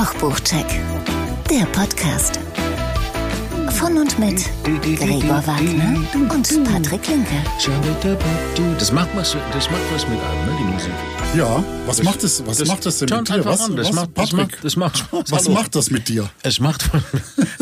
Kochbuchcheck, der Podcast. Von und mit Gregor Wagner und Patrick Linke. Das macht was, das macht was mit einem, ne, die Musik. Ja, was macht es, was das macht das denn mit dir? Was, an. Das was, macht- das Patrick, macht- das macht Spaß. Was Hallo. macht das mit dir? Es macht,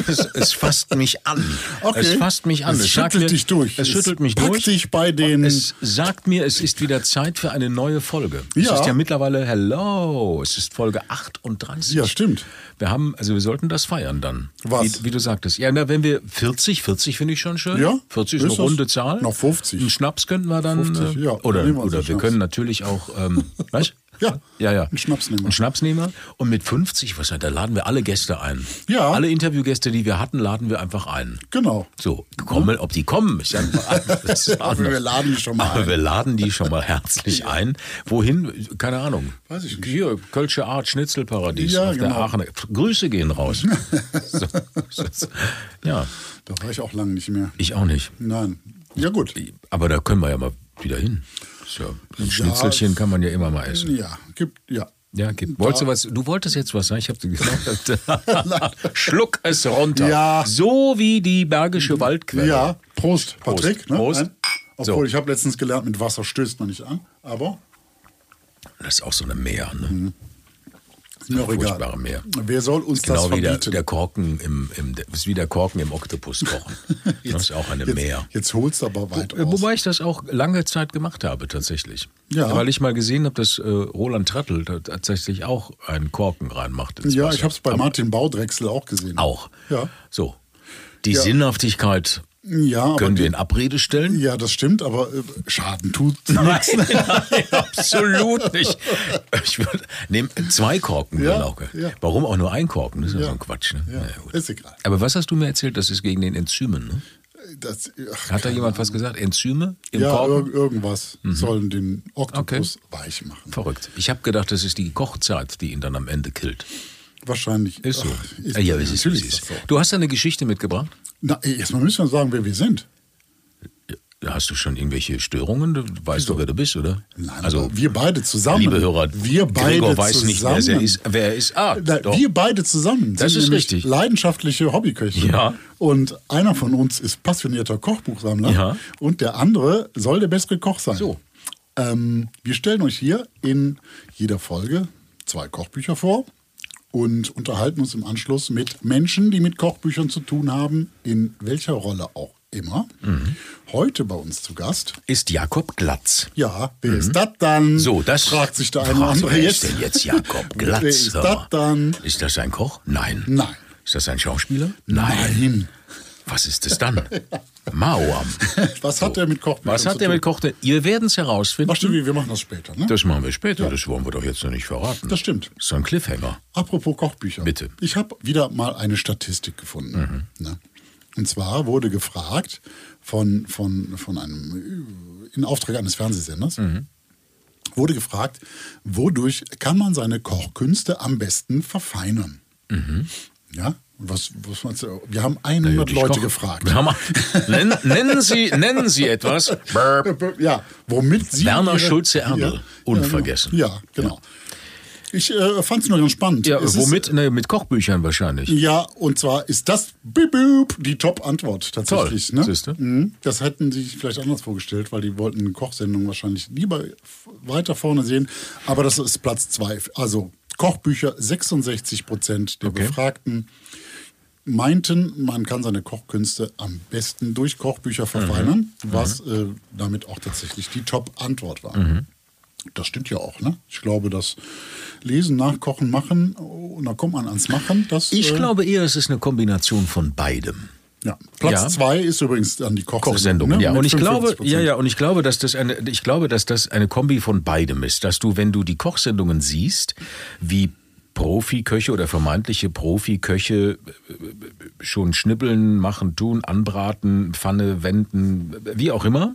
es, es fasst mich an. Okay. Es fasst mich an. Es sagt schüttelt mir, dich durch. Es Es schüttelt mich durch. dich bei den- Es sagt mir, es ist wieder Zeit für eine neue Folge. Ja. Es ist ja mittlerweile, hello, es ist Folge 38. Ja, stimmt. Wir haben, also wir sollten das feiern dann. Was? Wie, wie du sagtest. Ja, na, wenn wir 40, 40 finde ich schon schön. Ja, 40 ist eine runde Zahl. Noch 50. Einen Schnaps könnten wir dann. 50, äh, ja. Oder, oder wir Schnaps. können natürlich auch, ähm, weißt Ja, Ja, ja. einen Schnaps nehmen wir. Einen Schnaps nehmen wir. Und mit 50, was, da laden wir alle Gäste ein. Ja. Alle Interviewgäste, die wir hatten, laden wir einfach ein. Genau. So, kommen, ob die kommen, ist ja ist Aber wir laden die schon mal Aber ein. wir laden die schon mal herzlich ein. Wohin? Keine Ahnung. Weiß ich nicht. Hier, Kölsche Art, Schnitzelparadies Ja, auf der genau. Aachener. Grüße gehen raus. so, so, so. Ja, Da war ich auch lange nicht mehr. ich auch nicht. Nein. Ja, gut. Aber da können wir ja mal wieder hin. So, ein Schnitzelchen kann man ja immer mal essen. Ja, gibt, ja. Ja, gibt. Wolltest du was? Du wolltest jetzt was sagen? Ich habe gesagt. Schluck es runter. Ja. So wie die Bergische Waldquelle. Ja, Prost, Patrick. Ne? Prost. Obwohl, So. ich habe letztens gelernt, mit Wasser stößt man nicht an. Aber Das ist auch so eine Meer, ne? ist mir auch egal. Furchtbare Meer. Wer soll uns Genau das wie der, verbieten? der Korken im, im ist wie der Korken im Oktopus kochen. das ist auch eine jetzt, Meer. Jetzt holst du aber weit Äh, aus. Wobei ich das auch lange Zeit gemacht habe, tatsächlich. Ja. Weil ich mal gesehen habe, dass äh, Roland Trettl da tatsächlich auch einen Korken reinmacht. ja, Wasser. ich habe es bei Aber Martin Baudrechsel auch gesehen. Auch. Ja. So. Die Ja. Sinnhaftigkeit Ja, können wir die- in Abrede stellen. Ja, das stimmt, aber äh, Schaden tut nichts. nein, absolut nicht. Ich würde nehmen zwei Korken. Ja, auch. ja. Warum auch nur ein Korken? Das ist ja, so ein Quatsch. Ne? Ja, ist egal. Aber was hast du mir erzählt? Das ist gegen den Enzymen. Ne? Das, ach, Hat da jemand was gesagt? Enzyme im ja, Korken? ir irgendwas sollen den Oktopus weich machen. Verrückt. Ich habe gedacht, das ist die Kochzeit, die ihn dann am Ende killt. Wahrscheinlich. Ist so. Ach, ist, ja, es ist, natürlich ist ist. so. Du hast da eine Geschichte mitgebracht? Na, erstmal müssen wir sagen, wer wir sind. Hast du schon irgendwelche Störungen? Du weißt du, wer du bist, oder? Nein, also, wir beide zusammen. liebe Hörer, wir beide Gregor weiß zusammen. nicht, wer er ist. Wer er ist. Ah, Na, wir beide zusammen Das sind ist richtig. leidenschaftliche Hobbyköche. Ja. Und einer von uns ist passionierter Kochbuchsammler Ja. und der andere soll der bessere Koch sein. So. Ähm, wir stellen euch hier in jeder Folge zwei Kochbücher vor und unterhalten uns im Anschluss mit Menschen, die mit Kochbüchern zu tun haben, in welcher Rolle auch immer. Mhm. Heute bei uns zu Gast. ist Jakob Glatz. Ja, wer ist das dann? Mhm. So, das fragt sich der eine andere wer jetzt. ist denn jetzt Jakob Glatz? Wer ist das dann? Ist das ein Koch? Nein. Nein. Ist das ein Schauspieler? Nein. Was ist es dann? Mauam. Was hat er mit Kochbüchern Was hat tun? mit Koch? denn? Ihr werdet es herausfinden. Ach stimmt, wir machen das später. Ne? Das machen wir später. Das wollen wir doch jetzt noch nicht verraten. Das stimmt. So ein Cliffhanger. Apropos Kochbücher. Bitte. Ich habe wieder mal eine Statistik gefunden. Ne? Und zwar wurde gefragt von, von, von einem, äh, in Auftrag eines Fernsehsenders, wurde gefragt, wodurch kann man seine Kochkünste am besten verfeinern? Ja? Was, was meinst du? Wir haben 100 Ich Leute koche. gefragt. Haben, nennen, nennen, Sie, nennen Sie etwas. Ja, womit Sie. Werner ihre- Schulze-Erdel, Ja, unvergessen. Ja, genau. Ich äh, fand es nur ganz spannend. Ja, Es ist- womit? Ne, mit Kochbüchern wahrscheinlich. Ja, und zwar ist das die Top-Antwort tatsächlich. Toll, ne? siehste. Mhm. Das hätten sie sich vielleicht anders vorgestellt, weil die wollten eine Kochsendung wahrscheinlich lieber weiter vorne sehen. Aber das ist Platz zwei. Also Kochbücher, 66 Prozent der Okay. Befragten meinten, man kann seine Kochkünste am besten durch Kochbücher verfeinern, Mhm. was äh, damit auch tatsächlich die Top-Antwort war. Mhm. Das stimmt ja auch, ne? Ich glaube, das Lesen, Nachkochen, Machen, und da kommt man ans Machen. Das, Ich äh, glaube eher, es ist eine Kombination von beidem. ja. Platz Ja. zwei ist übrigens dann die Kochsendung. Kochsendung, ne? ja. Und ich glaube, 55%. ja, ja, und ich glaube, dass das eine, ich glaube, dass das eine Kombi von beidem ist, dass du, wenn du die Kochsendungen siehst, wie Profiköche oder vermeintliche Profiköche äh, schon schnippeln, machen, tun, anbraten, Pfanne wenden, wie auch immer,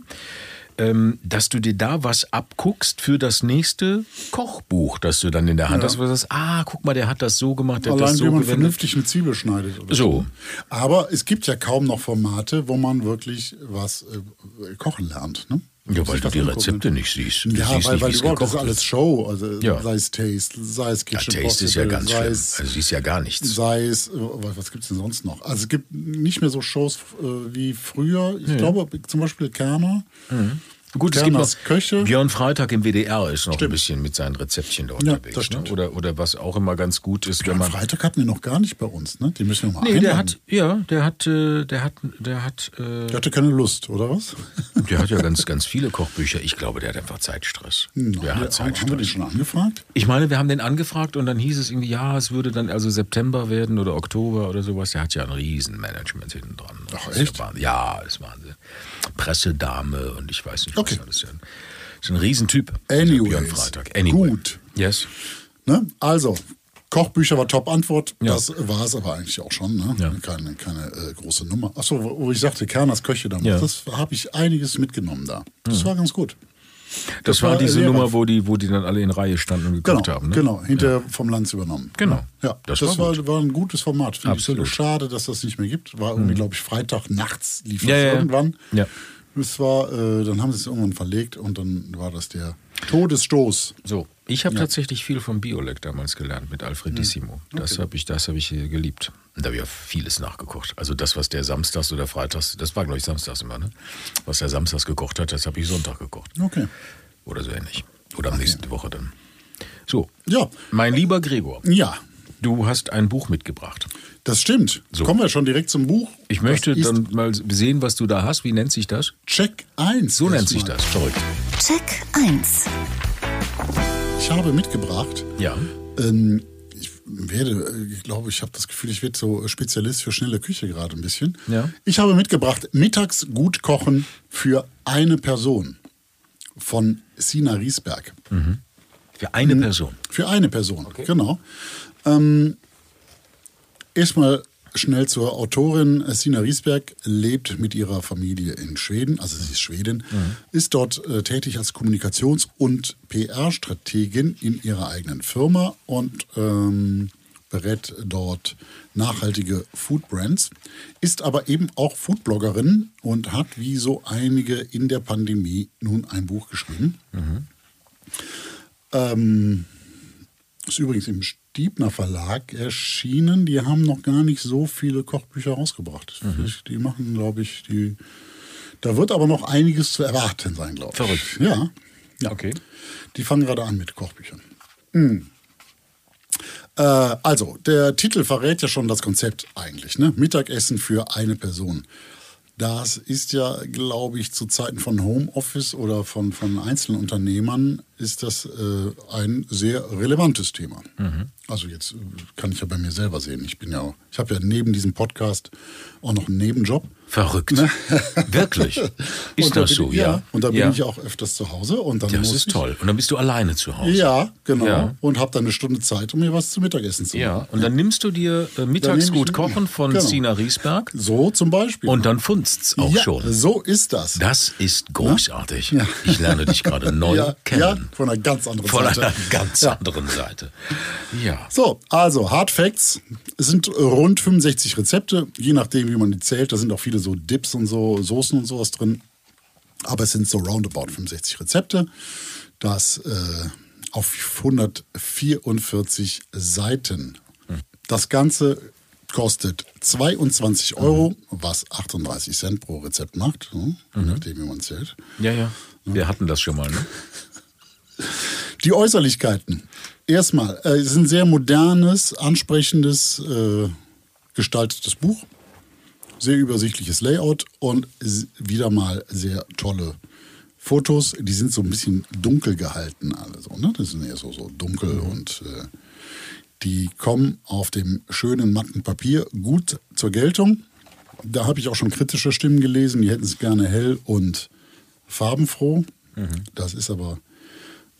ähm, dass du dir da was abguckst für das nächste Kochbuch, das du dann in der Hand hast, wo du sagst, ah, guck mal, der hat das so gemacht, der hat Allein das so wie man gewendet. vernünftig eine Zwiebel schneidet. Oder So. Aber es gibt ja kaum noch Formate, wo man wirklich was äh, kochen lernt. Ne? Ja, weil du die Rezepte nicht siehst. Du Ja, siehst weil, nicht, weil überhaupt das ist alles. Show. Also Ja. sei es Taste, sei es Ja, Kitchen Taste ist ja Possible, ganz sei schlimm. es, Also siehst ja gar nichts. sei es, äh, was gibt es denn sonst noch? Also es gibt nicht mehr so Shows äh, wie früher. Ich glaube zum Beispiel Kerner. Gut, es gibt noch Köche. Björn Freitag im WDR ist noch ein Stimmt. bisschen mit seinen Rezeptchen da Ja, unterwegs. das ne? stimmt. Oder, oder was auch immer ganz gut ist, wenn Am man. Freitag hatten wir noch gar nicht bei uns, ne? Die müssen wir mal Nee, der hat, ja, der hat, äh, der hat, der hat, äh, Der hatte keine Lust, oder was? der hat ja ganz, ganz viele Kochbücher. Ich glaube, der hat einfach Zeitstress. Nein, der haben, hat haben wir den Zeitstress. schon angefragt? Ich meine, wir haben den angefragt und dann hieß es irgendwie, ja, es würde dann also September werden oder Oktober oder sowas. Der hat ja ein Riesenmanagement hinten dran. Ach, echt? Ja, Wahnsinn. ja, ist Wahnsinn. Pressedame und ich weiß nicht, was Okay. alles. Ist ein, ist ein Riesentyp. Björn Freitag. Anyway. gut. Yes. Ne? Also, Kochbücher war Top-Antwort. Ja. Das war es aber eigentlich auch schon. Ne? Ja. Keine, keine äh, große Nummer. Achso, wo wo ich sagte, Kerners Köche damals, Ja. das habe ich einiges mitgenommen da. Das war ganz gut. Das, war war diese lehrreich. Nummer, wo die, wo die dann alle in Reihe standen und Genau, geguckt haben. Ne? genau hinterher vom Lanz übernommen. Genau. Ja, Das das, war war, war, ein gutes Format. Absolut. Mhm. Schade, dass das nicht mehr gibt. War irgendwie, glaube ich, Freitag nachts lief das Ja, ja, ja. irgendwann. Ja. Es war, äh, dann haben sie es irgendwann verlegt und dann war das der Todesstoß. So, ich habe tatsächlich viel vom Biolek damals gelernt mit Alfredissimo. Das habe ich, das habe ich äh, geliebt. Und da habe ich ja vieles nachgekocht. Also das, was der samstags oder freitags, das war glaube ich samstags immer, ne? Was der samstags gekocht hat, das habe ich Sonntag gekocht. Okay. Oder so ähnlich. Oder am nächsten Woche dann. So, Ja, mein lieber Gregor, ja, du hast ein Buch mitgebracht. Das stimmt. So. Kommen wir schon direkt zum Buch. Ich möchte dann mal sehen, was du da hast. Wie nennt sich das? Check 1. So nennt sich erstmal. das. Verrückt. Check 1. Ich habe mitgebracht. Ja. Ähm, ich werde, ich glaube, ich habe das Gefühl, ich werde so Spezialist für schnelle Küche gerade ein bisschen. Ja. Ich habe mitgebracht Mittags gut kochen für eine Person von Sina Riesberg. Für Mhm. eine Person. Für eine Person, genau. Ähm, erstmal schnell zur Autorin. Sina Riesberg lebt mit ihrer Familie in Schweden, also sie ist Schwedin, ist dort äh, tätig als Kommunikations- und PR-Strategin in ihrer eigenen Firma und ähm, berät dort nachhaltige Food-Brands, ist aber eben auch Foodbloggerin und hat wie so einige in der Pandemie nun ein Buch geschrieben. Ähm, ist übrigens im Stiebner Verlag erschienen. Die haben noch gar nicht so viele Kochbücher rausgebracht. Mhm. Die machen, glaube ich, die. Da wird aber noch einiges zu erwarten sein, glaube ich. Verrückt. Ja. ja. Okay. Die fangen gerade an mit Kochbüchern. Hm. Äh, also, der Titel verrät ja schon das Konzept eigentlich. Ne? Mittagessen für eine Person. Das ist ja, glaube ich, zu Zeiten von Homeoffice oder von, von Einzelunternehmern ist das äh, ein sehr relevantes Thema. Also jetzt äh, kann ich ja bei mir selber sehen. Ich bin ja, auch- ich habe ja neben diesem Podcast auch noch einen Nebenjob. Verrückt. Wirklich. Ist Ne? Da das so, ich, ja? Und da bin ja. ich auch öfters zu Hause. Und dann Das ist toll. Und dann bist du alleine zu Hause. Ja, genau. Ja. Und habe dann eine Stunde Zeit, um mir was zu Mittagessen zu Ja, machen. und dann nimmst du dir äh, mittags nehme ich- gut kochen von genau. Sina Riesberg So zum Beispiel. und dann funst's auch ja, schon. so ist das. Das ist großartig. Ja. Ich lerne dich gerade neu ja, kennen. Von einer ganz anderen Von Seite. einer ganz Ja. anderen Seite. Ja. So, also Hard Facts. Es sind rund 65 Rezepte, je nachdem, wie man die zählt. Da sind auch viele so Dips und so, Soßen und sowas drin. Aber es sind so roundabout 65 Rezepte. Das äh, auf 144 Seiten. Das Ganze kostet 22 Euro, was 38 Cent pro Rezept macht, hm, je nachdem, wie man zählt. Ja, ja. Wir hatten das schon mal, ne? Die Äußerlichkeiten. Erstmal, äh, es ist ein sehr modernes, ansprechendes, äh, gestaltetes Buch. Sehr übersichtliches Layout und wieder mal sehr tolle Fotos. Die sind so ein bisschen dunkel gehalten, alle so. Ne? Das sind eher so, so dunkel und äh, die kommen auf dem schönen matten Papier gut zur Geltung. Da habe ich auch schon kritische Stimmen gelesen, die hätten es gerne hell und farbenfroh. Das ist aber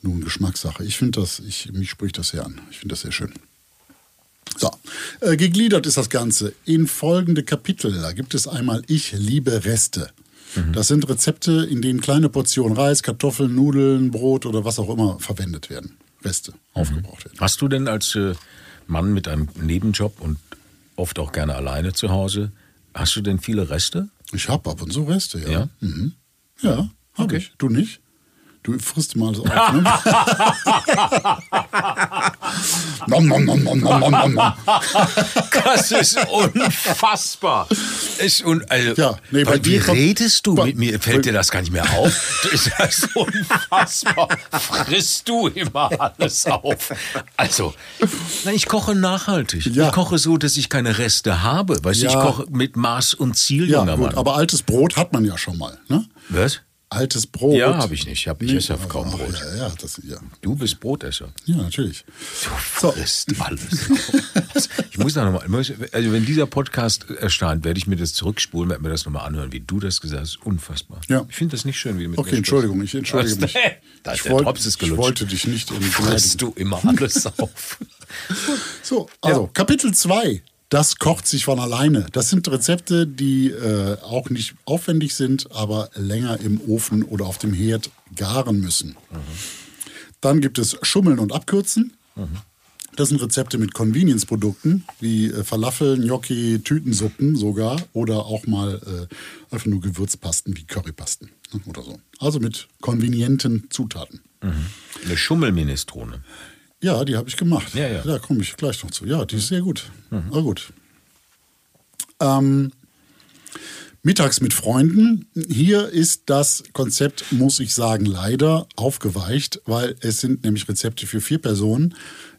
nun Geschmackssache. Ich finde das, ich, mich spricht das sehr an. Ich finde das sehr schön. So, äh, gegliedert ist das Ganze in folgende Kapitel. Da gibt es einmal Ich liebe Reste. Das sind Rezepte, in denen kleine Portionen Reis, Kartoffeln, Nudeln, Brot oder was auch immer verwendet werden. Reste aufgebraucht werden. Hast du denn als äh, Mann mit einem Nebenjob und oft auch gerne alleine zu Hause, hast du denn viele Reste? Ich habe ab und zu Reste, ja. Ja? Mhm. Ja. Hab Okay. ich. Du nicht? Du frisst mal alles auf, ne? nom, nom, nom, nom, nom, nom, nom. Das ist unfassbar. Ist un also, Ja, nee, bei wie redest du mit mir? Fällt dir das gar nicht mehr auf? Das ist das unfassbar. Frisst du immer alles auf? Also, ich koche nachhaltig. Ja. Ich koche so, dass ich keine Reste habe. Weißt du, ich Ja. koche mit Maß und Ziel, Ja, junger gut, Mann. aber altes Brot hat man ja schon mal, ne? Was? Altes Brot. Ja, habe ich nicht. Ich, hab, ich Nee, esse aber- kaum Brot. Ja, ja, das, ja. Du bist Brotesser. ja, natürlich. Du frisst alles. Ich muss da nochmal, also wenn dieser Podcast erscheint, werde ich mir das zurückspulen, werde mir das nochmal anhören, wie du das gesagt hast. Unfassbar. Ja. Ich finde das nicht schön, wie du mit Okay, Entschuldigung, ich entschuldige mich. Da Ich wollt- ist ich wollte dich nicht in Frisst du immer alles auf. So, also Kapitel 2. Das kocht sich von alleine. Das sind Rezepte, die äh, auch nicht aufwendig sind, aber länger im Ofen oder auf dem Herd garen müssen. Dann gibt es Schummeln und Abkürzen. Das sind Rezepte mit Convenience-Produkten wie äh, Falafel, Gnocchi, Tütensuppen sogar oder auch mal äh, einfach nur Gewürzpasten wie Currypasten ne, oder so. Also mit konvenienten Zutaten. Eine Schummelminestrone. Ja, die habe ich gemacht. Ja, ja. Da komme ich gleich noch zu. Ja, die ist sehr gut. Na gut. Ähm, mittags mit Freunden. Hier ist das Konzept, muss ich sagen, leider aufgeweicht, weil es sind nämlich Rezepte für vier Personen.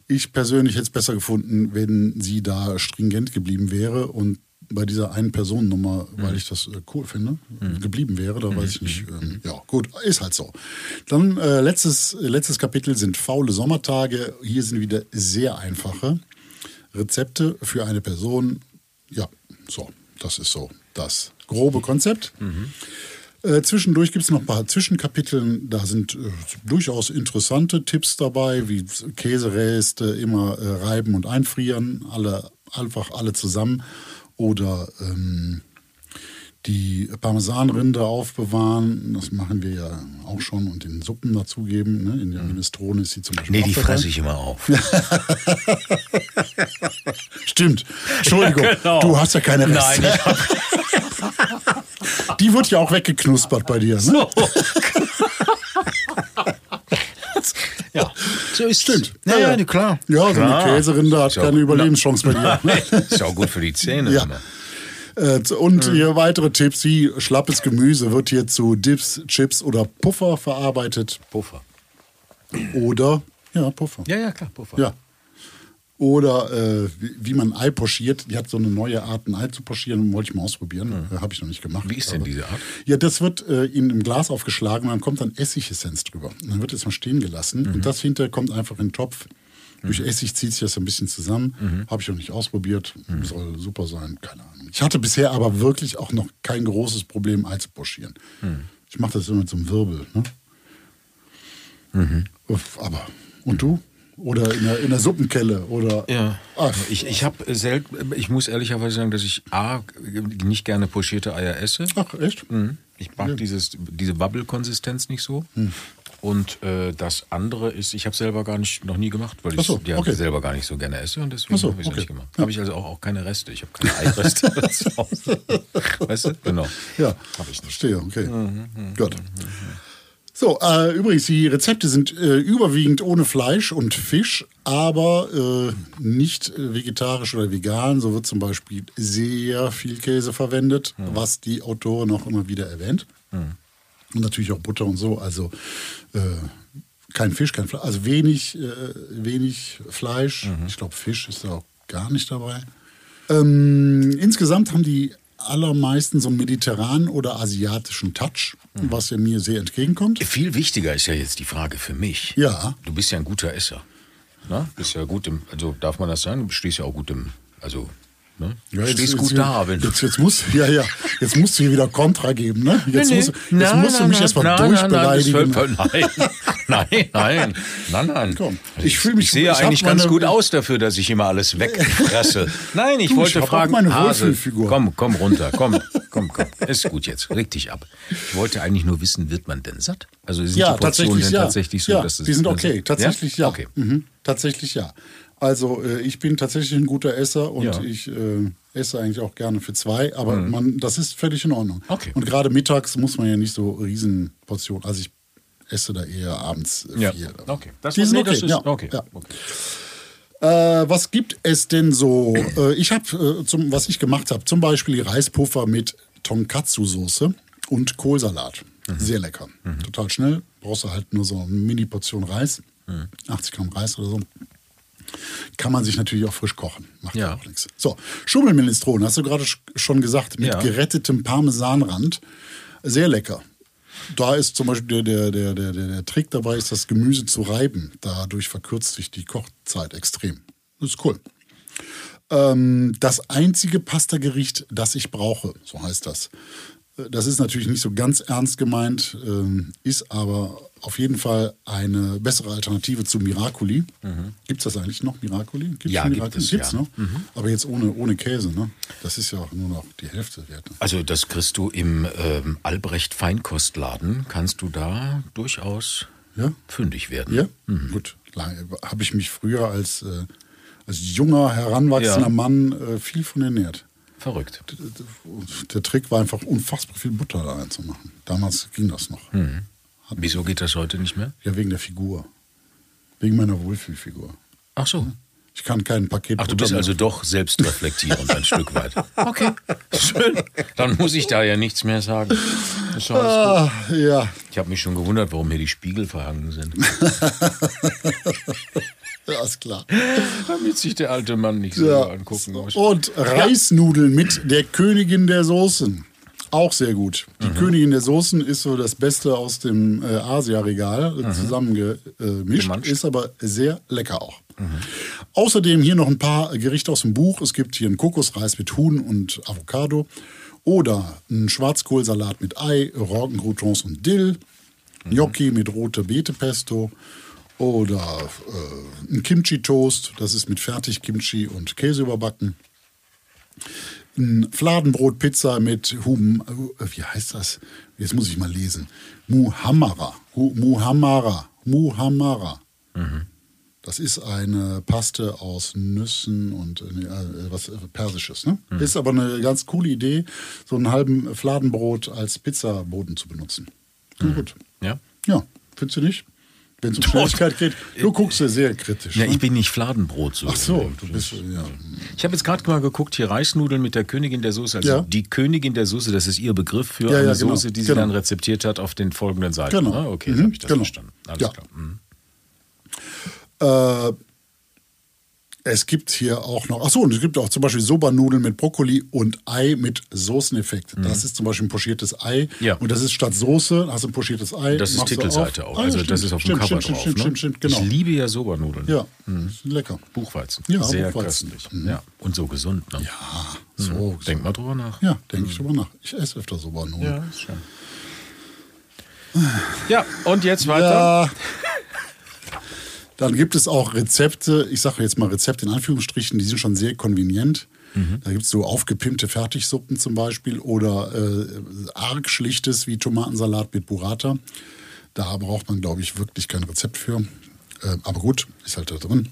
Ich persönlich hätte es besser gefunden, wenn sie da stringent geblieben wäre und bei dieser einen Personennummer, weil ich das äh, cool finde, geblieben wäre. Da weiß ich nicht. Ähm, ja, gut, ist halt so. Dann äh, letztes, äh, letztes Kapitel sind faule Sommertage. Hier sind wieder sehr einfache Rezepte für eine Person. Ja, so, das ist so das grobe Konzept. Äh, zwischendurch gibt es noch ein paar Zwischenkapiteln. Da sind äh, durchaus interessante Tipps dabei, wie Käsereste immer äh, reiben und einfrieren, alle, einfach alle zusammen. Oder ähm, die Parmesanrinde aufbewahren. Das machen wir ja auch schon und in Suppen dazugeben. Ne? In der Minestrone ist sie zum Beispiel Nee, die fresse ich immer auf. Stimmt. Entschuldigung, Ja, genau. du hast ja keine Reste. Nein, ich hab Die wird ja auch weggeknuspert bei dir. Ne? so. ja, so ist Stimmt. Ja, ja, klar. Ja, so Klar. eine Käserinde hat ja keine. Überlebenschance bei dir. Nein, ist ja auch gut für die Zähne. Ja. immer. Äh, Und hier weitere Tipps wie schlappes Gemüse wird hier zu Dips, Chips oder Puffer verarbeitet. Puffer. Oder, ja, Puffer. Ja, ja, klar, Puffer. Ja. Oder äh, wie, wie man Ei pochiert. Die hat so eine neue Art, ein Ei zu pochieren. Wollte ich mal ausprobieren. Äh, Habe ich noch nicht gemacht. Wie ist denn diese Art? Ja, das wird äh, in einem Glas aufgeschlagen und dann kommt dann Essigessenz drüber. Und dann wird es mal stehen gelassen. Mhm. Und das hinterher kommt einfach in den Topf. Durch Essig zieht sich das ein bisschen zusammen. Mhm. Habe ich noch nicht ausprobiert. Soll super sein. Keine Ahnung. Ich hatte bisher aber wirklich auch noch kein großes Problem, Ei zu pochieren. Mhm. Ich mache das immer mit so einem Wirbel. Ne? Mhm. Aber, und du? Oder in der, in der Suppenkelle? Oder, Ja. Ich, ich habe selten, ich muss ehrlicherweise sagen, dass ich A, nicht gerne pochierte Eier esse. ach, echt? Mhm. Ich mag dieses, diese Wabbelkonsistenz nicht so. Hm. Und äh, das andere ist, ich habe selber gar nicht, noch nie gemacht, weil ich so, ja, okay. selber gar nicht so gerne esse und deswegen so, habe ich es okay. nicht gemacht. Habe ich also auch, auch keine Reste. Ich habe keine Eireste. Weißt du? Genau. Ja, Habe ich nicht. verstehe, okay. Mhm, Gut. So, äh, übrigens, die Rezepte sind äh, überwiegend ohne Fleisch und Fisch, aber äh, nicht äh, vegetarisch oder vegan. So wird zum Beispiel sehr viel Käse verwendet, Mhm. was die Autorin auch immer wieder erwähnt. Und natürlich auch Butter und so. Also äh, kein Fisch, kein Fleisch. Also wenig, äh, wenig Fleisch. Mhm. Ich glaube, Fisch ist da auch gar nicht dabei. Ähm, insgesamt haben die allermeisten so einen mediterranen oder asiatischen Touch, Mhm. was ja mir sehr entgegenkommt. Viel wichtiger ist ja jetzt die Frage für mich. Ja. Du bist ja ein guter Esser. Na? Bist ja gut im, also darf man das sagen? Du stehst ja auch gut im, also, ne? Du Ja, stehst jetzt- gut jetzt, da, wenn jetzt, jetzt muss, ja, ja, jetzt musst du hier wieder Kontra geben, ne? Jetzt, Nee, musst, jetzt Nein, musst du mich nein, erstmal durchbeleidigen. Nein, nein, nein, nein, nein, nein. Komm, Also ich fühl mich- ich sehe ich eigentlich ganz gut aus dafür, dass ich immer alles wegfresse. Nein, ich Du, ich wollte auch fragen, meine Hase, komm, komm runter, komm, komm, komm. Ist gut jetzt, reg dich ab. Ich wollte eigentlich nur wissen, wird man denn satt? Also sind ja, die Portionen tatsächlich denn ja. tatsächlich so, ja, dass es die sind okay. Tatsächlich ja. Okay. Mhm, tatsächlich ja. Also äh, ich bin tatsächlich ein guter Esser und Ja. ich äh, esse eigentlich auch gerne für zwei, aber man, das ist völlig in Ordnung. Mhm. Okay. Und gerade mittags muss man ja nicht so riesen Portionen. Also ich esse da eher abends äh, Ja. viel. Okay. Das, Die sind okay, das ist ja. okay. Ja. okay. Äh, was gibt es denn so? Äh, ich habe, äh, zum, was ich gemacht habe, zum Beispiel die Reispuffer mit Tonkatsu-Soße und Kohlsalat. Mhm. Sehr lecker. Total schnell. Brauchst du halt nur so eine Mini-Portion Reis. Mhm. 80 Gramm Reis oder so. Kann man sich natürlich auch frisch kochen. Macht ja auch nichts. So, Schummelminestrone, hast du gerade sch- schon gesagt, mit Ja. gerettetem Parmesanrand. Sehr lecker. Da ist zum Beispiel der, der, der, der, der Trick dabei, ist das Gemüse zu reiben. Dadurch verkürzt sich die Kochzeit extrem. Das ist cool. Ähm, das einzige Pastagericht, das ich brauche, so heißt das. Das ist natürlich nicht so ganz ernst gemeint, ähm, ist aber auf jeden Fall eine bessere Alternative zu Miracoli. Gibt es das eigentlich noch, Miracoli? Gibt's Mhm. Ja, schon gibt Miracoli? es, Gibt's ja. noch? Aber jetzt ohne, ohne Käse, ne? Das ist ja auch nur noch die Hälfte wert. Ne? Also das kriegst du im ähm, Albrecht Feinkostladen, kannst du da durchaus Ja? fündig werden. Ja? Gut. Habe ich mich früher als, äh, als junger, heranwachsender Ja. Mann äh, viel von ernährt. Verrückt. Der Trick war einfach unfassbar viel Butter da reinzumachen. Damals ging das noch. Wieso geht das heute nicht mehr? Ja, wegen der Figur. Wegen meiner Wohlfühlfigur. Ach so. Ich kann kein Paket Ach, du bist also doch selbstreflektierend ein Stück weit. Okay, schön. Dann muss ich da ja nichts mehr sagen. Ah, ja, Ich habe mich schon gewundert, warum hier die Spiegel verhangen sind. ja, ist klar. Damit sich der alte Mann nicht so Ja. angucken muss. Und Reisnudeln mit der Königin der Soßen. Auch sehr gut. Die Königin der Soßen ist so das Beste aus dem äh, Asia-Regal äh, zusammengemischt, Gemanscht. ist aber sehr lecker auch. Außerdem hier noch ein paar Gerichte aus dem Buch. Es gibt hier einen Kokosreis mit Huhn und Avocado oder einen Schwarzkohlsalat mit Ei, Roggencroutons und Dill, Gnocchi mit rote Beete-Pesto oder äh, ein Kimchi-Toast, das ist mit Fertig-Kimchi und Käse überbacken. Ein Fladenbrot-Pizza mit Hum, äh, wie heißt das? Jetzt muss ich mal lesen. Muhammara. Muhammara. Muhammara. Das ist eine Paste aus Nüssen und äh, äh, was äh, Persisches. Ne? Ist aber eine ganz coole Idee, so einen halben Fladenbrot als Pizzaboden zu benutzen. Na gut. Ja? Ja, findest du nicht? Wenn es um Schnelligkeit geht, du guckst ja sehr kritisch. Ja, ne? ich bin nicht Fladenbrot so. Ach so, du bist ja. Ich habe jetzt gerade mal geguckt, hier Reisnudeln mit der Königin der Soße. Also Ja. die Königin der Soße, das ist ihr Begriff für Ja, eine ja, genau, Soße, die sie genau. dann rezeptiert hat auf den folgenden Seiten. Genau. Ah, okay, Mhm, habe ich das genau. verstanden. Alles Ja. klar. Mhm. Äh, es gibt hier auch noch, ach so, und es gibt auch zum Beispiel Soba-Nudeln mit Brokkoli und Ei mit Soßeneffekt. Das ist zum Beispiel ein pochiertes Ei. Ja. Und das ist statt Soße, hast du ein pochiertes Ei. Das ist Titelseite auch. Ah, ja, Also stimmt, das ist auf stimmt, dem Cover stimmt, drauf. Stimmt, ne? stimmt, stimmt, genau. Ich liebe ja Sobernudeln. ja, ist lecker. Buchweizen. Ja, Sehr Buchweizen. köstlich. Ja. Und so gesund. Ne? Ja, so. Denk mal drüber nach. Ja, denke ich drüber nach. Ich esse öfter Soba-Nudeln. Ja, ist schön. Ja, und jetzt weiter. Ja. Dann gibt es auch Rezepte, ich sage jetzt mal Rezepte in Anführungsstrichen, die sind schon sehr konvenient. Da gibt es so aufgepimpte Fertigsuppen zum Beispiel oder äh, arg schlichtes wie Tomatensalat mit Burrata. Da braucht man, glaube ich, wirklich kein Rezept für. Äh, aber gut, ist halt da drin.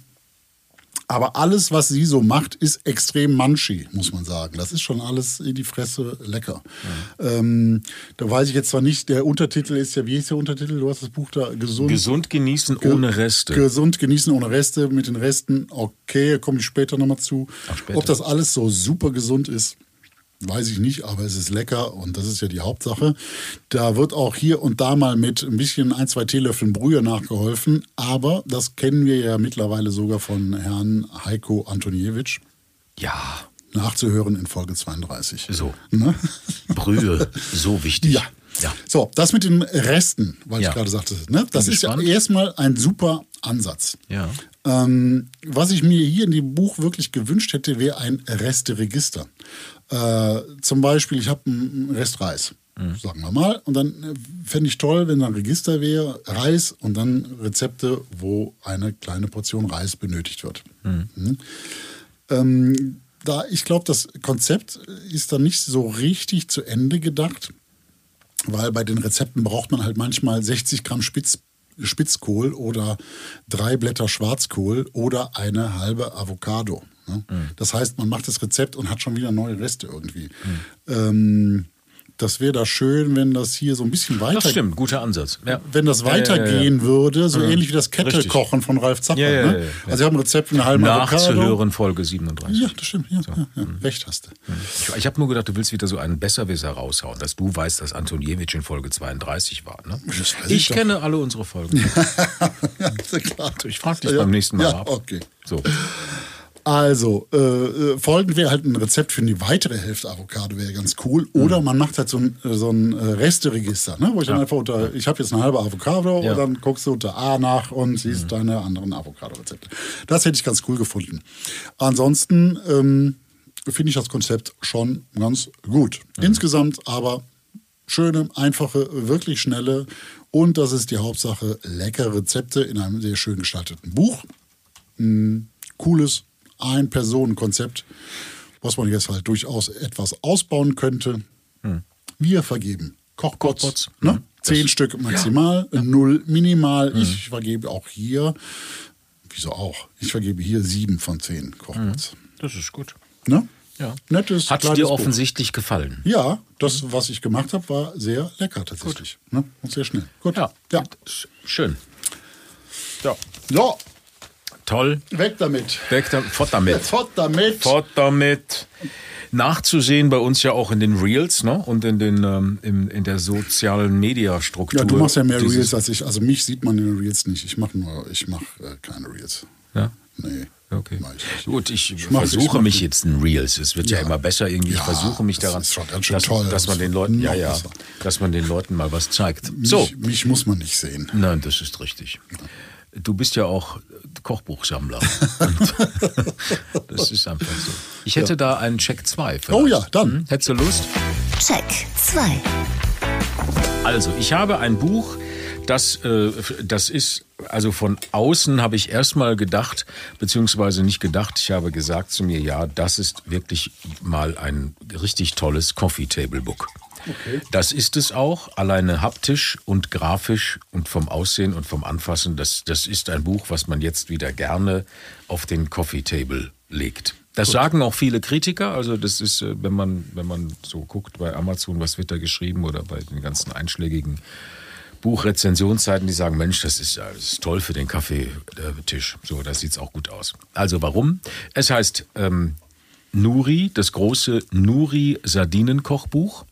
Aber alles, was sie so macht, ist extrem munchy, muss man sagen. Das ist schon alles in die Fresse lecker. Ähm, da weiß ich jetzt zwar nicht, der Untertitel ist ja, wie ist der Untertitel? Du hast das Buch da gesund. Gesund genießen ohne Reste. Gesund genießen ohne Reste. Mit den Resten, okay, komme ich später nochmal zu. Ach, später. Ob das alles so super gesund ist, weiß ich nicht, aber es ist lecker und das ist ja die Hauptsache. Da wird auch hier und da mal mit ein bisschen ein, zwei Teelöffeln Brühe nachgeholfen, aber das kennen wir ja mittlerweile sogar von Herrn Heiko Antoniewicz. Ja, Nachzuhören in Folge 32. so. Ne? Brühe, so wichtig. Ja. ja. So, das mit den Resten, weil Ja. ich gerade sagte, ne? das Bin ist ja gespannt. erstmal ein super Ansatz. Ja. Ähm, was ich mir hier in dem Buch wirklich gewünscht hätte, wäre ein Resteregister. Äh, zum Beispiel, ich habe einen Rest Reis, sagen wir mal, und dann äh, fände ich toll, wenn da ein Register wäre, Reis und dann Rezepte, wo eine kleine Portion Reis benötigt wird. Mhm. Ähm, da, ich glaube, das Konzept ist dann nicht so richtig zu Ende gedacht, weil bei den Rezepten braucht man halt manchmal 60 Gramm Spitz Spitzkohl oder drei Blätter Schwarzkohl oder eine halbe Avocado. Ne? Mhm. Das heißt, man macht das Rezept und hat schon wieder neue Reste irgendwie. Mhm. Ähm, das wäre da schön, wenn das hier so ein bisschen weiter Das stimmt, guter Ansatz. Ja. wenn das Ja, ja, ja, weitergehen würde, so ähnlich wie das Kettelkochen von Ralf ja, ne? Also wir haben ein Rezept für eine halbe. Nachzuhören, Folge 37. Ja, das stimmt. Ja, ja, ja. Recht hast du. Ich, ich habe nur gedacht, du willst wieder so einen Besserwisser raushauen, dass du weißt, dass Antoniewicz in Folge 32 war. Ne? Ich ich kenne alle unsere Folgen. ja, klar. Ich frage dich beim nächsten Mal ja, ab. okay. So. Also, äh, äh, folgend wäre halt ein Rezept für die weitere Hälfte Avocado, wäre ganz cool. Oder Mhm. man macht halt so ein, äh, so ein äh, Resteregister, ne? wo ich dann einfach unter, ich habe jetzt eine halbe Avocado Ja. und dann guckst du unter A nach und siehst deine anderen Avocado-Rezepte. Das hätte ich ganz cool gefunden. Ansonsten ähm, finde ich das Konzept schon ganz gut. Insgesamt aber schöne, einfache, wirklich schnelle und das ist die Hauptsache, leckere Rezepte in einem sehr schön gestalteten Buch cooles Ein-Personen-Konzept, was man jetzt halt durchaus etwas ausbauen könnte. Wir vergeben Kochbots, Kochbots, ne? mhm. zehn Stück maximal, null minimal. Ich vergebe auch hier, wieso auch? Ich vergebe hier sieben von zehn Kochbots. Das ist gut. Ne? Ja. Nettes, Hat dir Buch. offensichtlich gefallen. Ja, das, was ich gemacht habe, war sehr lecker tatsächlich. Ne? Und sehr schnell. Gut. Ja. ja. Sch- Schön. Ja. Ja, Toll. weg damit. Weg da, fort damit. Fort damit. Fort damit. Nachzusehen bei uns ja auch in den Reels ne? und in, den, ähm, in, in der sozialen Mediastruktur. Ja, du machst ja mehr dieses- Reels als ich. Also mich sieht man in den Reels nicht. Ich mache nur, ich mache äh, keine Reels. Ja? Nee. Okay. ich. Gut, ich, Ich ich versuche mach mich jetzt in Reels. Es wird ja, Ja. immer besser irgendwie. Ich Ja, versuche mich daran, dass, toll. dass man den Leuten, ja, ja, besser. dass man den Leuten mal was zeigt. So, Mich, mich muss man nicht sehen. nein, das ist richtig. Du bist ja auch Kochbuchsammler. Das ist einfach so. Ich hätte da einen Check 2. Oh ja, dann. Hm? Hättest du Lust? Check 2. Also, ich habe ein Buch, das, äh, das ist, also von außen habe ich erstmal gedacht, beziehungsweise nicht gedacht, ich habe gesagt zu mir, ja, das ist wirklich mal ein richtig tolles Coffee Table Book. Das ist es auch, alleine haptisch und grafisch und vom Aussehen und vom Anfassen. Das, das ist ein Buch, was man jetzt wieder gerne auf den Coffee Table legt. Das sagen auch viele Kritiker. Also das ist, äh, wenn man, wenn man so guckt bei Amazon, was wird da geschrieben oder bei den ganzen einschlägigen Buchrezensionsseiten, die sagen, Mensch, das ist, das ist toll für den Kaffeetisch. So, das sieht's auch gut aus. Also warum? Es heißt ähm, Nuri, das große Nuri Sardinenkochbuch.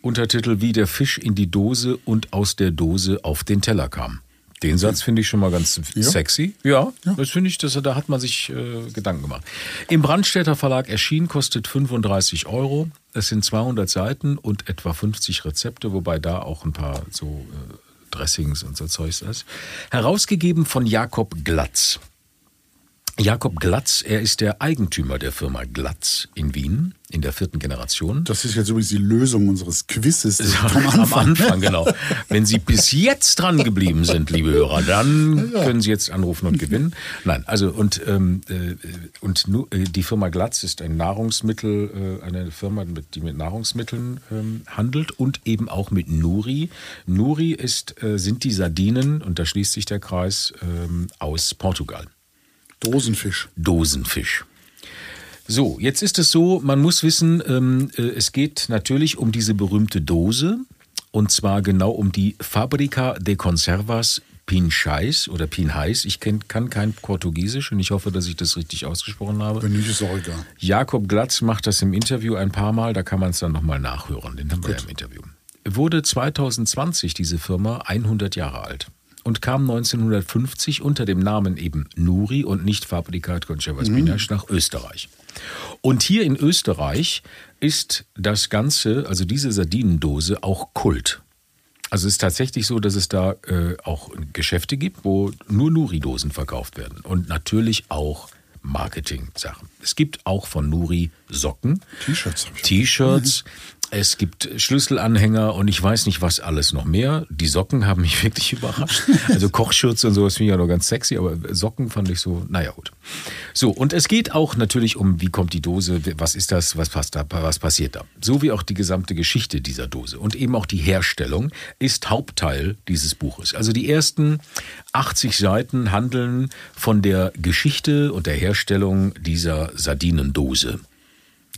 Untertitel Wie der Fisch in die Dose und aus der Dose auf den Teller kam. Den Satz finde ich schon mal ganz sexy. Ja, das finde ich, das, da hat man sich äh, Gedanken gemacht. Im Brandstätter Verlag erschienen, kostet 35 Euro. Es sind 200 Seiten und etwa 50 Rezepte, wobei da auch ein paar so äh, Dressings und so Zeugs ist. Herausgegeben von Jakob Glatz. Jakob Glatz, er ist der Eigentümer der Firma Glatz in Wien in der vierten Generation. Das ist jetzt übrigens die Lösung unseres Quizzes Am Anfang. Anfang, genau. Wenn Sie bis jetzt dran geblieben sind, liebe Hörer, dann können Sie jetzt anrufen und gewinnen. Nein, also und, ähm, äh, und nu, äh, die Firma Glatz ist ein Nahrungsmittel, äh, eine Firma, mit, die mit Nahrungsmitteln ähm, handelt und eben auch mit Nuri. Nuri ist, äh, sind die Sardinen, und da schließt sich der Kreis, ähm, aus Portugal. Dosenfisch. Dosenfisch. So, jetzt ist es so, man muss wissen, ähm, äh, es geht natürlich um diese berühmte Dose und zwar genau um die Fabrica de Conservas Pinchais oder Pinhais. Ich kenn, kann kein Portugiesisch und ich hoffe, dass ich das richtig ausgesprochen habe. Wenn nicht, ist auch egal. Jakob Glatz macht das im Interview ein paar Mal, da kann man es dann nochmal nachhören. Den haben wir ja im Interview. Wurde 2020 diese Firma 100 Jahre alt und kam 1950 unter dem Namen eben Nuri und nicht Fabrikat Conservas Pinache nach Österreich. Und hier in Österreich ist das Ganze, also diese Sardinendose, auch Kult. Also es ist tatsächlich so, dass es da äh, auch Geschäfte gibt, wo nur Nuri-Dosen verkauft werden. Und natürlich auch Marketing-Sachen. Es gibt auch von Nuri Socken, T-Shirts. T-Shirts. Es gibt Schlüsselanhänger und ich weiß nicht, was alles noch mehr. Die Socken haben mich wirklich überrascht. Also Kochschürze und sowas finde ich ja noch ganz sexy, aber Socken fand ich so, naja gut. So, und es geht auch natürlich um, wie kommt die Dose, was ist das, was, passt da, was passiert da. So wie auch die gesamte Geschichte dieser Dose und eben auch die Herstellung ist Hauptteil dieses Buches. Also die ersten 80 Seiten handeln von der Geschichte und der Herstellung dieser Sardinendose.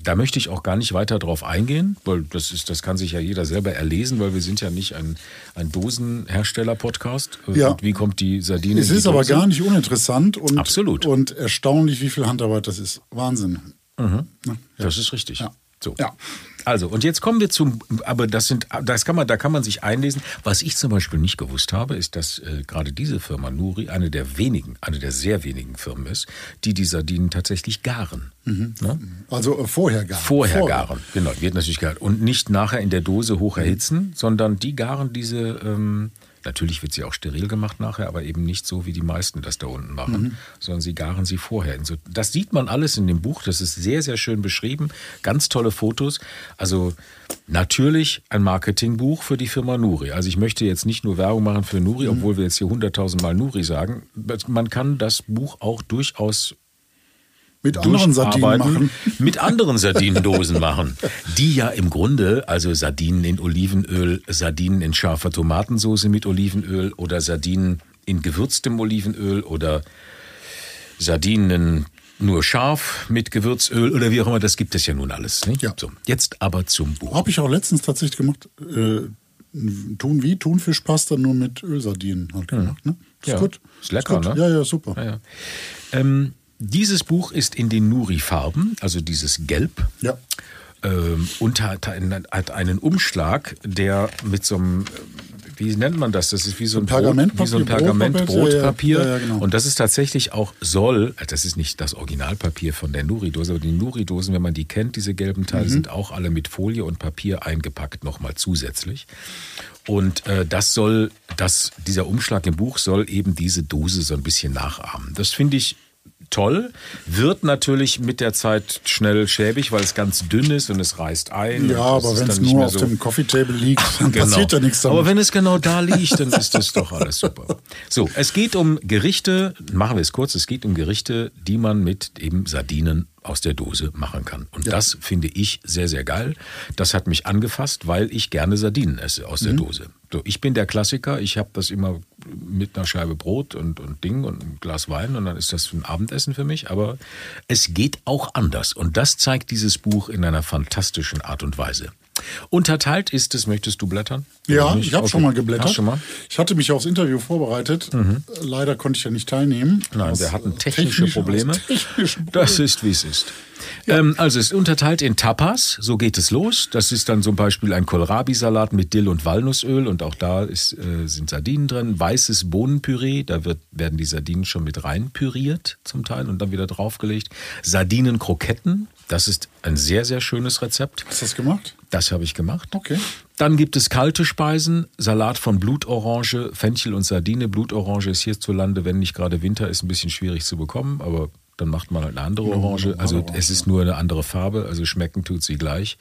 Da möchte ich auch gar nicht weiter drauf eingehen, weil das ist, das kann sich ja jeder selber erlesen, weil wir sind ja nicht ein, ein Dosenhersteller-Podcast. Ja. Und wie kommt die Sardine? Es ist aber Dose? gar nicht uninteressant und, Absolut. und erstaunlich, wie viel Handarbeit das ist. Wahnsinn. Ne? Das ist richtig. Ja. So. Ja. Also, und jetzt kommen wir zum, aber das sind, das kann man, da kann man sich einlesen. Was ich zum Beispiel nicht gewusst habe, ist, dass äh, gerade diese Firma Nuri eine der wenigen, eine der sehr wenigen Firmen ist, die die Sardinen tatsächlich garen. Ne? Also äh, vorher gar Vorher garen, genau, wird natürlich garen. Und nicht nachher in der Dose hoch Mhm. erhitzen, sondern die garen diese, ähm, natürlich wird sie auch steril gemacht nachher, aber eben nicht so, wie die meisten das da unten machen, Mhm. sondern sie garen sie vorher. So, das sieht man alles in dem Buch, das ist sehr, sehr schön beschrieben, ganz tolle Fotos. Also natürlich ein Marketingbuch für die Firma Nuri. Also ich möchte jetzt nicht nur Werbung machen für Nuri, Mhm. obwohl wir jetzt hier hunderttausendmal Nuri sagen. Man kann das Buch auch durchaus Mit anderen Sardinen machen. mit anderen Sardinendosen machen, die ja im Grunde, also Sardinen in Olivenöl, Sardinen in scharfer Tomatensauce mit Olivenöl oder Sardinen in gewürztem Olivenöl oder Sardinen in nur scharf mit Gewürzöl oder wie auch immer, das gibt es ja nun alles. Nicht? Ja. So, jetzt aber zum Buch. Habe ich auch letztens tatsächlich gemacht. Äh, Thun wie? Thunfischpasta nur mit Ölsardinen halt gemacht. Ne? Ist Ja. gut. Ist lecker, gut. ne? Ja, ja, super. Ja, ja. Ähm, dieses Buch ist in den Nuri-Farben, also dieses Gelb. Ja. ähm, und hat einen, hat einen Umschlag, der mit so einem, wie nennt man das? Das ist wie so ein, Pergamentpapier, Brot, wie so ein Brotpapier, Pergament-Brotpapier. ja, ja, ja, genau. Und das ist tatsächlich auch soll, äh, das ist nicht das Originalpapier von der Nuri-Dose, aber die Nuri-Dosen, wenn man die kennt, diese gelben Teile, Mhm. sind auch alle mit Folie und Papier eingepackt, nochmal zusätzlich. Und äh, das soll, das, dieser Umschlag im Buch soll eben diese Dose so ein bisschen nachahmen. Das finde ich toll, wird natürlich mit der Zeit schnell schäbig, weil es ganz dünn ist und es reißt ein. Ja, aber wenn es nicht nur mehr auf so- dem Coffee Table liegt, dann Genau. passiert ja nichts damit. Aber wenn es genau da liegt, dann ist das doch alles super. So, es geht um Gerichte, machen wir es kurz, es geht um Gerichte, die man mit eben Sardinen aus der Dose machen kann. Und das finde ich sehr, sehr geil. Das hat mich angefasst, weil ich gerne Sardinen esse aus Mhm. der Dose. So, ich bin der Klassiker, ich habe das immer mit einer Scheibe Brot und, und Ding und einem Glas Wein und dann ist das ein Abendessen für mich. Aber es geht auch anders. Und das zeigt dieses Buch in einer fantastischen Art und Weise. Unterteilt ist es, möchtest du blättern? Ja, ich habe Okay. schon mal geblättert. Schon mal? Ich hatte mich aufs Interview vorbereitet. Leider konnte ich ja nicht teilnehmen. Nein, Aus, wir hatten äh, technische technischen- Probleme. aus technischen Das ist, wie es ist. Ähm, also es ist unterteilt in Tapas, so geht es los. Das ist dann zum Beispiel ein Kohlrabi-Salat mit Dill und Walnussöl und auch da ist, äh, sind Sardinen drin. Weißes Bohnenpüree, da wird, werden die Sardinen schon mit rein püriert zum Teil und dann wieder draufgelegt. Sardinenkroketten, das ist ein sehr, sehr schönes Rezept. Hast du das gemacht? Das habe ich gemacht. Okay. Dann gibt es kalte Speisen, Salat von Blutorange, Fenchel und Sardine. Blutorange ist hierzulande, wenn nicht gerade Winter ist, ein bisschen schwierig zu bekommen, aber dann macht man halt eine andere Orange. Also es ist nur eine andere Farbe, also schmecken tut sie gleich.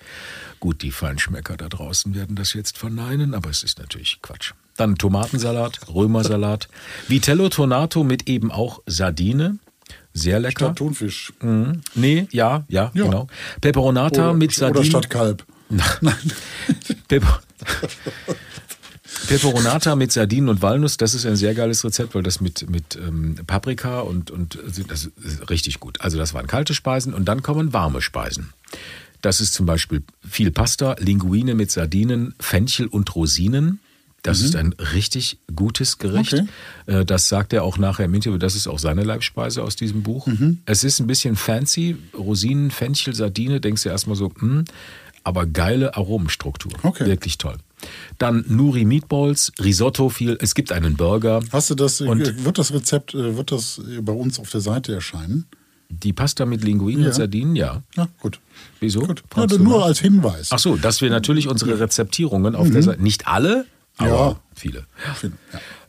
Gut, die Feinschmecker da draußen werden das jetzt verneinen, aber es ist natürlich Quatsch. Dann Tomatensalat, Römersalat, Vitello Tonato mit eben auch Sardine. Sehr lecker. Statt Thunfisch. Mhm. Nee, ja, ja, Ja. genau. Peperonata mit Sardinen. Oder statt Kalb. Pepper Peperonata mit Sardinen und Walnuss, das ist ein sehr geiles Rezept, weil das mit, mit ähm, Paprika und, und das ist richtig gut. Also das waren kalte Speisen und dann kommen warme Speisen. Das ist zum Beispiel viel Pasta, Linguine mit Sardinen, Fenchel und Rosinen. Das ist ein richtig gutes Gericht. Okay. Äh, Das sagt er auch nachher im Interview. Das ist auch seine Leibspeise aus diesem Buch. Es ist ein bisschen fancy. Rosinen, Fenchel, Sardine, denkst du erstmal so, hm, aber geile Aromenstruktur. Okay. Wirklich toll. Dann Nuri Meatballs, Risotto viel. Es gibt einen Burger. Hast du das, Und- äh, wird das Rezept, äh, wird das äh, bei uns auf der Seite erscheinen? Die Pasta mit Linguine Ja. und Sardinen, ja. Ja, gut. Wieso? Gut. Ja, nur als Hinweis. Ach so, dass wir natürlich unsere Rezeptierungen auf der Seite, nicht alle, aber Ja. viele. Ja.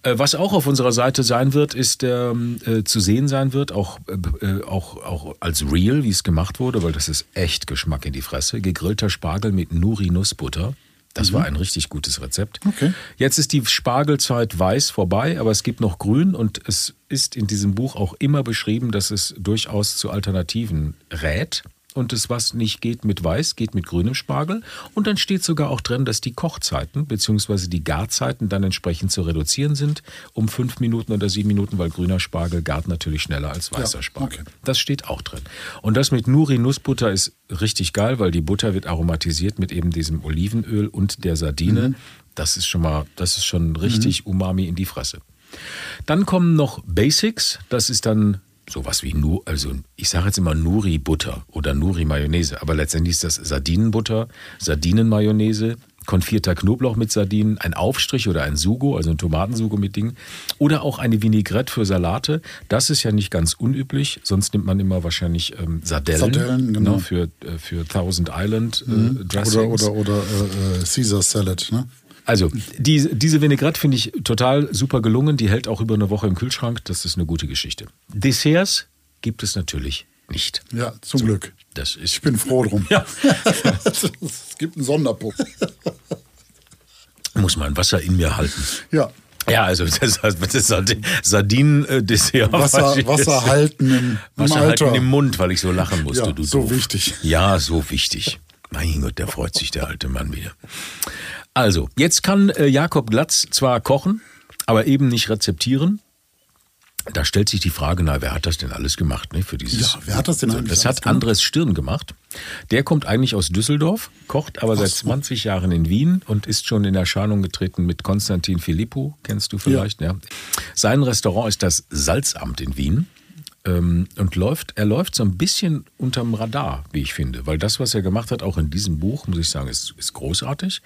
Äh, Was auch auf unserer Seite sein wird, ist ähm, äh, zu sehen sein wird, auch, äh, äh, auch, auch als Real, wie es gemacht wurde, weil das ist echt Geschmack in die Fresse. Gegrillter Spargel mit Nuri-Nussbutter. Das war ein richtig gutes Rezept. Okay. Jetzt ist die Spargelzeit weiß vorbei, aber es gibt noch grün und es ist in diesem Buch auch immer beschrieben, dass es durchaus zu Alternativen rät. Und das, was nicht geht mit weiß, geht mit grünem Spargel. Und dann steht sogar auch drin, dass die Kochzeiten bzw. die Garzeiten dann entsprechend zu reduzieren sind um fünf Minuten oder sieben Minuten, weil grüner Spargel gart natürlich schneller als weißer Ja, Spargel. okay. Das steht auch drin. Und das mit Nuri Nussbutter ist richtig geil, weil die Butter wird aromatisiert mit eben diesem Olivenöl und der Sardine. Mhm. Das ist schon mal, das ist schon richtig Umami in die Fresse. Dann kommen noch Basics. Das ist dann sowas wie nur, also ich sage jetzt immer Nuri Butter oder Nuri Mayonnaise, aber letztendlich ist das Sardinenbutter, Sardinenmayonnaise, konfierter Knoblauch mit Sardinen, ein Aufstrich oder ein Sugo, also ein Tomatensugo mit Dingen oder auch eine Vinaigrette für Salate. Das ist ja nicht ganz unüblich, sonst nimmt man immer wahrscheinlich ähm, Sardellen, Sardellen, genau. ne, für, äh, für Thousand Island äh, Dressings. Oder, oder, oder äh, äh, Caesar Salad, ne? Also, die, diese Vinaigrette finde ich total super gelungen. Die hält auch über eine Woche im Kühlschrank. Das ist eine gute Geschichte. Desserts gibt es natürlich nicht. Ja, zum Glück. Das ist. Ich bin froh drum. Ja. es gibt einen Sonderpunkt. Muss mein Wasser in mir halten. Ja, Ja, also das, das Sardin- Sardinen-Dessert. Wasser, Wasser halten im, im Wasser Alter. halten im Mund, weil ich so lachen musste. Ja, du so doof. wichtig. Ja, so wichtig. Mein Gott, der freut sich, der alte Mann wieder. Also, jetzt kann äh, Jakob Glatz zwar kochen, aber eben nicht rezeptieren. Da stellt sich die Frage, na, wer hat das denn alles gemacht, ne, für dieses? Ja, wer hat das denn eigentlich Das hat? Andres Stirn gemacht. Der kommt eigentlich aus Düsseldorf, kocht aber seit 20 Jahren in Wien und ist schon in Erscheinung getreten mit Konstantin Philippou, kennst du vielleicht, ja. Sein Restaurant ist das Salzamt in Wien. Ähm, und läuft, er läuft so ein bisschen unterm Radar, wie ich finde. Weil das, was er gemacht hat, auch in diesem Buch, muss ich sagen, ist, ist großartig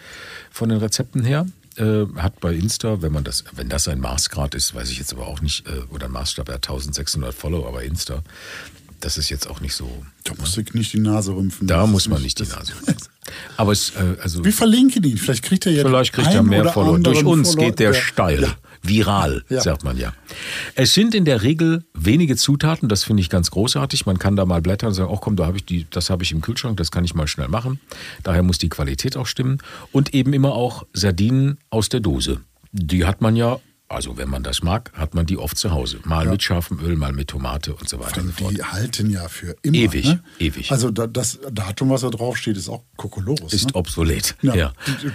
von den Rezepten her. Äh, hat bei Insta, wenn man das, wenn das ein Maßgrad ist, weiß ich jetzt aber auch nicht, äh, oder ein Maßstab, er hat 1600 Follower bei Insta. Das ist jetzt auch nicht so. Da musst du nicht die Nase rümpfen. Da muss man nicht die Nase. Aber es, äh, also Wir verlinken ihn. Vielleicht kriegt er ja Vielleicht kriegt er mehr Follower. Durch uns Follower, geht der der- steil. Ja. Viral, Ja. sagt man ja. Es sind in der Regel wenige Zutaten, das finde ich ganz großartig. Man kann da mal blättern und sagen, ach komm, da habe ich die, das habe ich im Kühlschrank, das kann ich mal schnell machen. Daher muss die Qualität auch stimmen. Und eben immer auch Sardinen aus der Dose. Die hat man ja, also wenn man das mag, hat man die oft zu Hause. Mal mit scharfem Öl, mal mit Tomate und so weiter und so fort. Die halten ja für immer. Ewig, ne? ewig. Also da, das Datum, was da draufsteht, ist auch Kokolores. Ist ne? obsolet. ja. ja.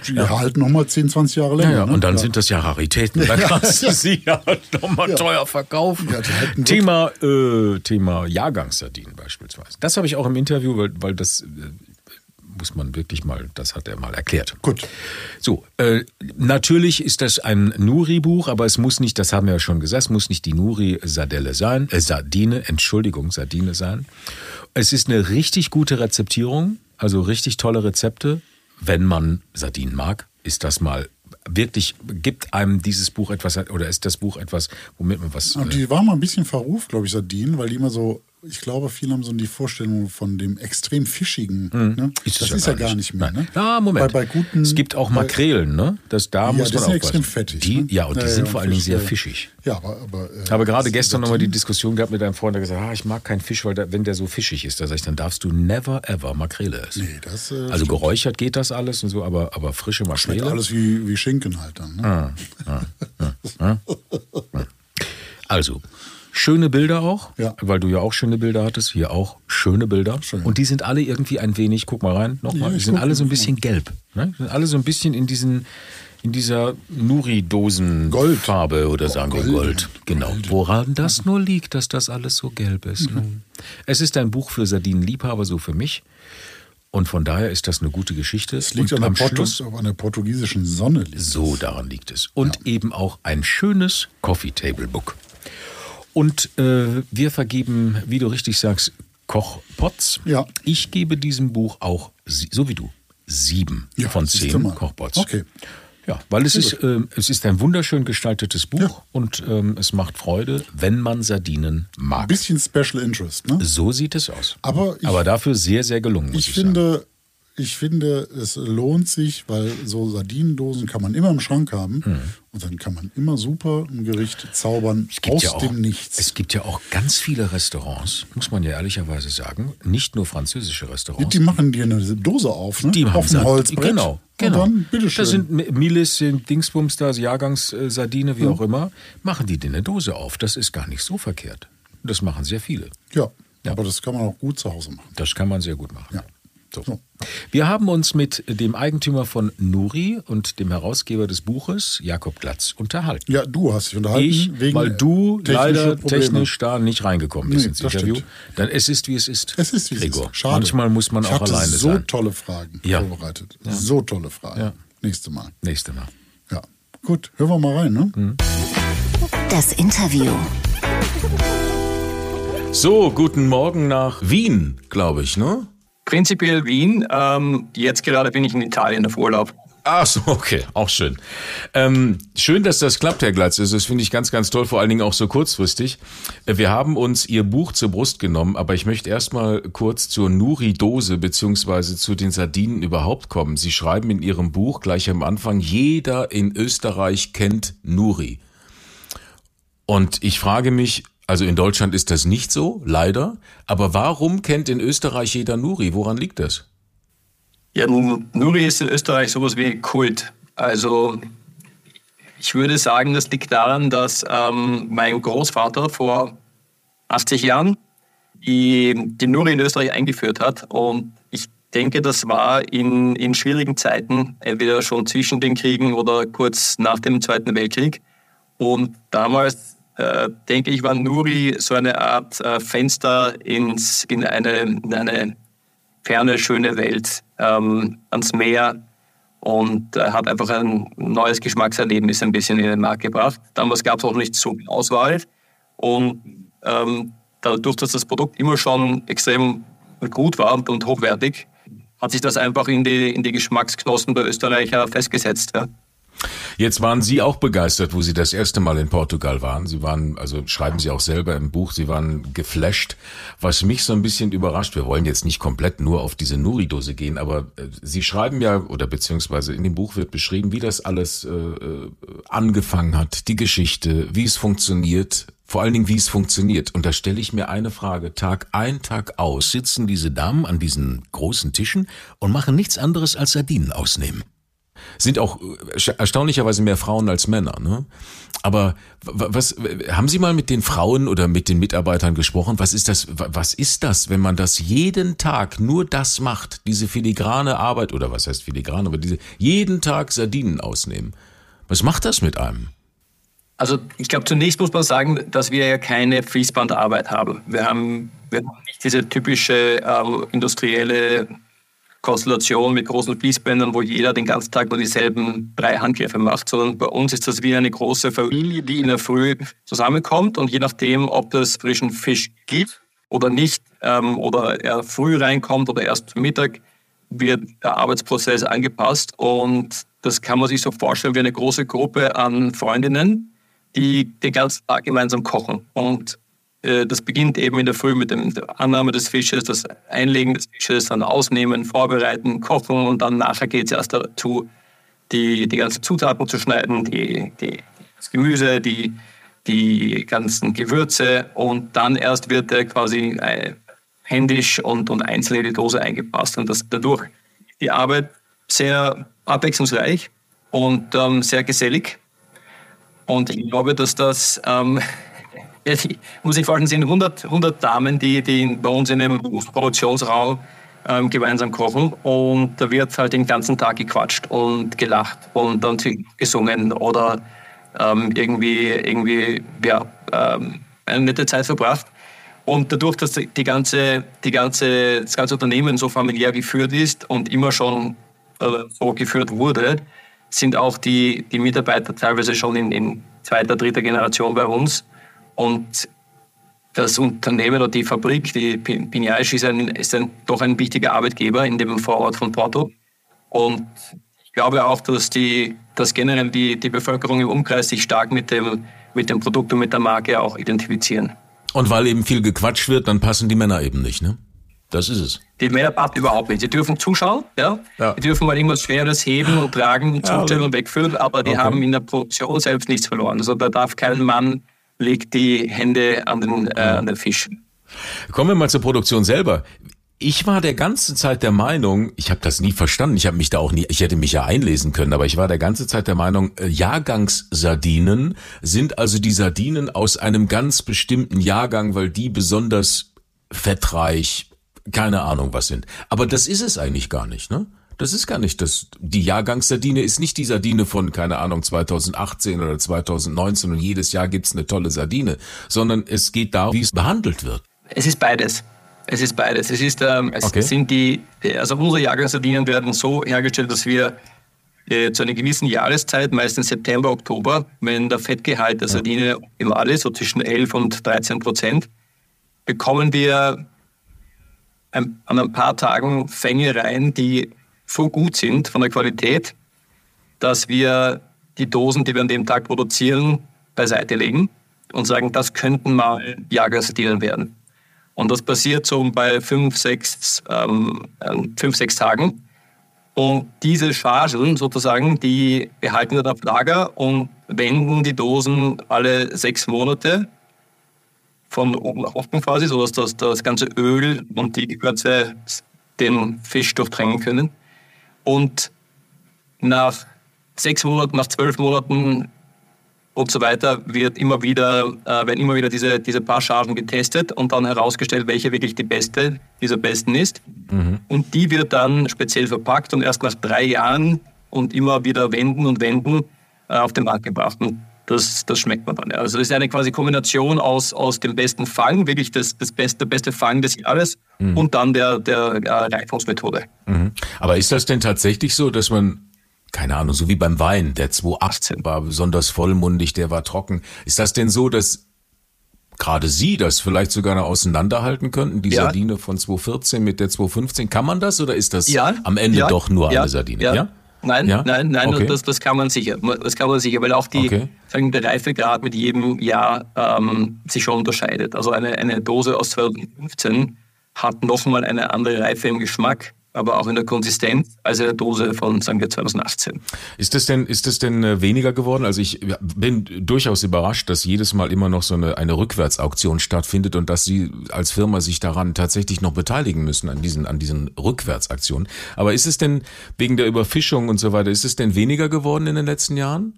Die, die halten nochmal 10, 20 Jahre Ja, länger. ja, ne? und dann ja. sind das ja Raritäten. Da kannst du sie ja nochmal teuer verkaufen. Ja, Thema, äh, Thema Jahrgangssardinen beispielsweise. Das habe ich auch im Interview, weil, weil das äh, muss man wirklich mal, das hat er mal erklärt. Gut. So, äh, natürlich ist das ein Nuri-Buch, aber es muss nicht, das haben wir ja schon gesagt, es muss nicht die Nuri-Sardelle sein, äh, Sardine, Entschuldigung, Sardine sein. Es ist eine richtig gute Rezeptierung, also richtig tolle Rezepte. Wenn man Sardinen mag, ist das mal wirklich, gibt einem dieses Buch etwas, oder ist das Buch etwas, womit man was... Und Äh, die waren mal ein bisschen verruft, glaube ich, Sardinen, weil die immer so, ich glaube, viele haben so die Vorstellung von dem extrem fischigen. Ne? es das ist ja gar nicht mehr. Ne? Ah, Moment. Bei, bei guten, es gibt auch Makrelen, ne? Das, da Ja, muss die man sind extrem fettig. Die, ne? Ja, und die sind vor allen Dingen sehr Fisch, fischig. Ja, aber. aber äh, Ich habe gerade gestern nochmal die Diskussion gehabt mit einem Freund, der gesagt hat, ah, ich mag keinen Fisch, weil der, wenn der so fischig ist, da sage ich, dann darfst du never ever Makrele essen. Nee, das, äh, also stimmt. geräuchert geht das alles und so, aber, aber frische Schmeckt Makrele. alles wie, wie Schinken halt dann. Ne? Also, schöne Bilder auch, Ja. weil du ja auch schöne Bilder hattest, hier auch schöne Bilder. Schön. Und die sind alle irgendwie ein wenig, guck mal rein, nochmal, Ja, die sind alle so ein bisschen gelb. Ne? Die sind alle so ein bisschen in diesen in dieser Gold. Nuri-Dosen-Farbe oder sagen wir Gold. Gold. Genau. Woran das nur liegt, dass das alles so gelb ist. Ne? Es ist ein Buch für Sardinenliebhaber, so für mich. Und von daher ist das eine gute Geschichte. Es liegt an der, Schluss an der portugiesischen Sonne. so daran liegt es. Und eben auch ein schönes Coffee Table Book. Und äh, wir vergeben, wie du richtig sagst, Kochpots. Ja. Ich gebe diesem Buch auch, so wie du, sieben Ja, von zehn. Kochpots. Okay. Ja, weil es ist, äh, es ist ein wunderschön gestaltetes Buch Ja. und ähm, es macht Freude, wenn man Sardinen Ein mag. bisschen Special Interest. Ne? So sieht es aus. Aber ich- Aber dafür sehr, sehr gelungen, muss ich, Ich sagen. Ich finde, es lohnt sich, weil so Sardinendosen kann man immer im Schrank haben Mhm. und dann kann man immer super ein Gericht zaubern Es gibt aus ja auch, dem Nichts. Es gibt ja auch ganz viele Restaurants, muss man ja ehrlicherweise sagen, nicht nur französische Restaurants. die machen dir eine Dose auf, ne? Die haben auf Sard- Holzbrett. Genau, genau. Und dann, bitteschön. Da sind Mi- Milis, sind Dingsbums da, Jahrgangssardine, wie auch immer. Machen die dir eine Dose auf. Das ist gar nicht so verkehrt. Das machen sehr viele. ja, Ja. aber das kann man auch gut zu Hause machen. Das kann man sehr gut machen. Ja. So. So. Wir haben uns mit dem Eigentümer von Nuri und dem Herausgeber des Buches, Jakob Glatz, unterhalten. Ja, du hast dich unterhalten. Ich, wegen weil du leider Probleme. technisch da nicht reingekommen bist Nee, ins das Interview. stimmt. Dann es ist, wie es ist. Es ist wie es Gregor. ist. Schade. Manchmal muss man ich auch alleine so sein. tolle Fragen Ja. vorbereitet. So tolle Fragen. Ja. Nächste Mal. Nächste Mal. Ja. Gut, hören wir mal rein, ne? Mhm. Das Interview. So, guten Morgen nach Wien, glaube ich, ne? Prinzipiell Wien. Ähm, jetzt gerade bin ich in Italien auf Urlaub. Ach so, okay, auch schön. Ähm, schön, dass das klappt, Herr Glatz. Das finde ich ganz, ganz toll, vor allen Dingen auch so kurzfristig. Äh, Wir haben uns Ihr Buch zur Brust genommen, aber ich möchte erstmal kurz zur Nuri-Dose beziehungsweise zu den Sardinen überhaupt kommen. Sie schreiben in Ihrem Buch gleich am Anfang, jeder in Österreich kennt Nuri. Und ich frage mich, also in Deutschland ist das nicht so, leider, aber warum kennt in Österreich jeder Nuri? Woran liegt das? Ja, Nuri ist in Österreich sowas wie Kult. Also ich würde sagen, das liegt daran, dass ähm, mein Großvater vor 80 Jahren die, die Nuri in Österreich eingeführt hat. Und ich denke, das war in, in schwierigen Zeiten, entweder schon zwischen den Kriegen oder kurz nach dem Zweiten Weltkrieg. Und damals, äh, denke ich, war Nuri so eine Art äh, Fenster ins, in, eine, in eine ferne, schöne Welt, ähm, ans Meer und äh, hat einfach ein neues Geschmackserlebnis ein bisschen in den Markt gebracht. Damals gab es auch nicht so viel Auswahl und ähm, dadurch, dass das Produkt immer schon extrem gut war und hochwertig, hat sich das einfach in die, in die Geschmacksknospen der Österreicher festgesetzt. Ja. Jetzt waren Sie auch begeistert, wo Sie das erste Mal in Portugal waren. Sie waren, also schreiben Sie auch selber im Buch, Sie waren geflasht. Was mich so ein bisschen überrascht, wir wollen jetzt nicht komplett nur auf diese Nuri-Dose gehen, aber äh, Sie schreiben ja, oder beziehungsweise in dem Buch wird beschrieben, wie das alles äh, äh, angefangen hat, die Geschichte, wie es funktioniert, vor allen Dingen, wie es funktioniert. Und da stelle ich mir eine Frage, Tag ein, Tag aus. Sitzen diese Damen an diesen großen Tischen und machen nichts anderes als Sardinen ausnehmen. Sind auch äh, erstaunlicherweise mehr Frauen als Männer, ne? Aber was haben Sie mal mit den Frauen oder mit den Mitarbeitern gesprochen? Was ist das was ist das, wenn man das jeden Tag nur das macht, diese filigrane Arbeit oder was heißt filigran, aber diese jeden Tag Sardinen ausnehmen? Was macht das mit einem? Also ich glaube, zunächst muss man sagen, dass wir ja keine Fließbandarbeit haben. Wir haben, wir haben nicht diese typische ähm, industrielle Konstellation mit großen Fließbändern, wo jeder den ganzen Tag nur dieselben drei Handgriffe macht, sondern bei uns ist das wie eine große Familie, die in der Früh zusammenkommt und je nachdem, ob es frischen Fisch gibt oder nicht, ähm, oder er früh reinkommt oder erst Mittag, wird der Arbeitsprozess angepasst und das kann man sich so vorstellen wie eine große Gruppe an Freundinnen, die den ganzen Tag gemeinsam kochen. Und das beginnt eben in der Früh mit dem, der Annahme des Fisches, das Einlegen des Fisches, dann ausnehmen, vorbereiten, kochen und dann nachher geht es erst dazu, die, die ganzen Zutaten zu schneiden, die, die, das Gemüse, die, die ganzen Gewürze und dann erst wird er quasi äh, händisch und, und einzeln in die Dose eingepasst. Und das, dadurch die Arbeit sehr abwechslungsreich und ähm, sehr gesellig. Und ich glaube, dass das, ähm, ja, die, muss ich vorstellen, sind 100, 100 Damen, die, die bei uns in einem Produktionsraum ähm, gemeinsam kochen. Und da wird halt den ganzen Tag gequatscht und gelacht und dann gesungen oder ähm, irgendwie, irgendwie ja, ähm, eine nette Zeit verbracht. Und dadurch, dass die ganze, die ganze, das ganze Unternehmen so familiär geführt ist und immer schon äh, so geführt wurde, sind auch die, die Mitarbeiter teilweise schon in, in zweiter, dritter Generation bei uns. Und das Unternehmen oder die Fabrik, die Pinhais, ist, ein, ist ein, doch ein wichtiger Arbeitgeber in dem Vorort von Porto. Und ich glaube auch, dass, die, dass generell die, die Bevölkerung im Umkreis sich stark mit dem, mit dem Produkt und mit der Marke auch identifizieren. Und weil eben viel gequatscht wird, dann passen die Männer eben nicht, ne? Das ist es. Die Männer baden überhaupt nicht. Sie dürfen zuschauen, ja. Ja. Die dürfen mal irgendwas Schweres heben und tragen und zustellen und wegfüllen, aber die Okay. haben in der Produktion selbst nichts verloren. Also da darf kein Mann legt die Hände an den, äh, an den Fisch. Kommen wir mal zur Produktion selber. Ich war der ganze Zeit der Meinung, ich habe das nie verstanden, ich habe mich da auch nie, ich hätte mich ja einlesen können, aber ich war der ganze Zeit der Meinung, äh, Jahrgangssardinen sind also die Sardinen aus einem ganz bestimmten Jahrgang, weil die besonders fettreich, keine Ahnung was sind. Aber das ist es eigentlich gar nicht, ne? Das ist gar nicht das. Die Jahrgangssardine ist nicht die Sardine von, keine Ahnung, 2018 oder 2019 und jedes Jahr gibt's eine tolle Sardine, sondern es geht darum, wie es behandelt wird. Es ist beides. Es ist beides. Es ist, ähm, es Okay. sind die, also unsere Jahrgangssardinen werden so hergestellt, dass wir äh, zu einer gewissen Jahreszeit, meistens September, Oktober, wenn der Fettgehalt der Sardine optimal ist, so zwischen 11 und 13 Prozent, bekommen wir ein, an ein paar Tagen Fänge rein, die so gut sind von der Qualität, dass wir die Dosen, die wir an dem Tag produzieren, beiseite legen und sagen, das könnten mal Jagersardinen werden. Und das passiert so bei fünf, sechs, ähm, ähm, fünf, sechs Tagen. Und diese Chargen sozusagen, die behalten wir dann auf Lager und wenden die Dosen alle sechs Monate von oben nach unten quasi, sodass das, das ganze Öl und die Gewürze den Fisch durchdrängen können. Und nach sechs Monaten, nach zwölf Monaten und so weiter wird immer wieder, äh, werden immer wieder diese, diese paar Chargen getestet und dann herausgestellt, welche wirklich die beste dieser besten ist. Und die wird dann speziell verpackt und erst nach drei Jahren und immer wieder wenden und wenden äh, auf den Markt gebracht. Und das, das schmeckt man dann. Ja. Also das ist eine quasi Kombination aus, aus dem besten Fang, wirklich das, das beste, der beste Fang des Jahres und dann der, der äh, Reifungsmethode. Mhm. Aber ist das denn tatsächlich so, dass man, keine Ahnung, so wie beim Wein, der 2018 war besonders vollmundig, der war trocken. Ist das denn so, dass gerade Sie das vielleicht sogar noch auseinanderhalten könnten, die Ja. Sardine von 2014 mit der 2015? Kann man das oder ist das Ja, am Ende ja, doch nur eine Sardine? Ja. Nein, Ja? nein, nein, Okay. das, das kann man sicher. Das kann man sicher, weil auch die, Okay. sagen, der Reifegrad mit jedem Jahr ähm, sich schon unterscheidet. Also eine, eine Dose aus 2015 hat nochmal eine andere Reife im Geschmack, aber auch in der Konsistenz als eine Dose von, sagen wir, 2018. Ist das denn, ist das denn äh, weniger geworden? Also ich bin durchaus überrascht, dass jedes Mal immer noch so eine, eine Rückwärtsauktion stattfindet und dass Sie als Firma sich daran tatsächlich noch beteiligen müssen an diesen, an diesen Rückwärtsaktionen. Aber ist es denn wegen der Überfischung und so weiter, ist es denn weniger geworden in den letzten Jahren?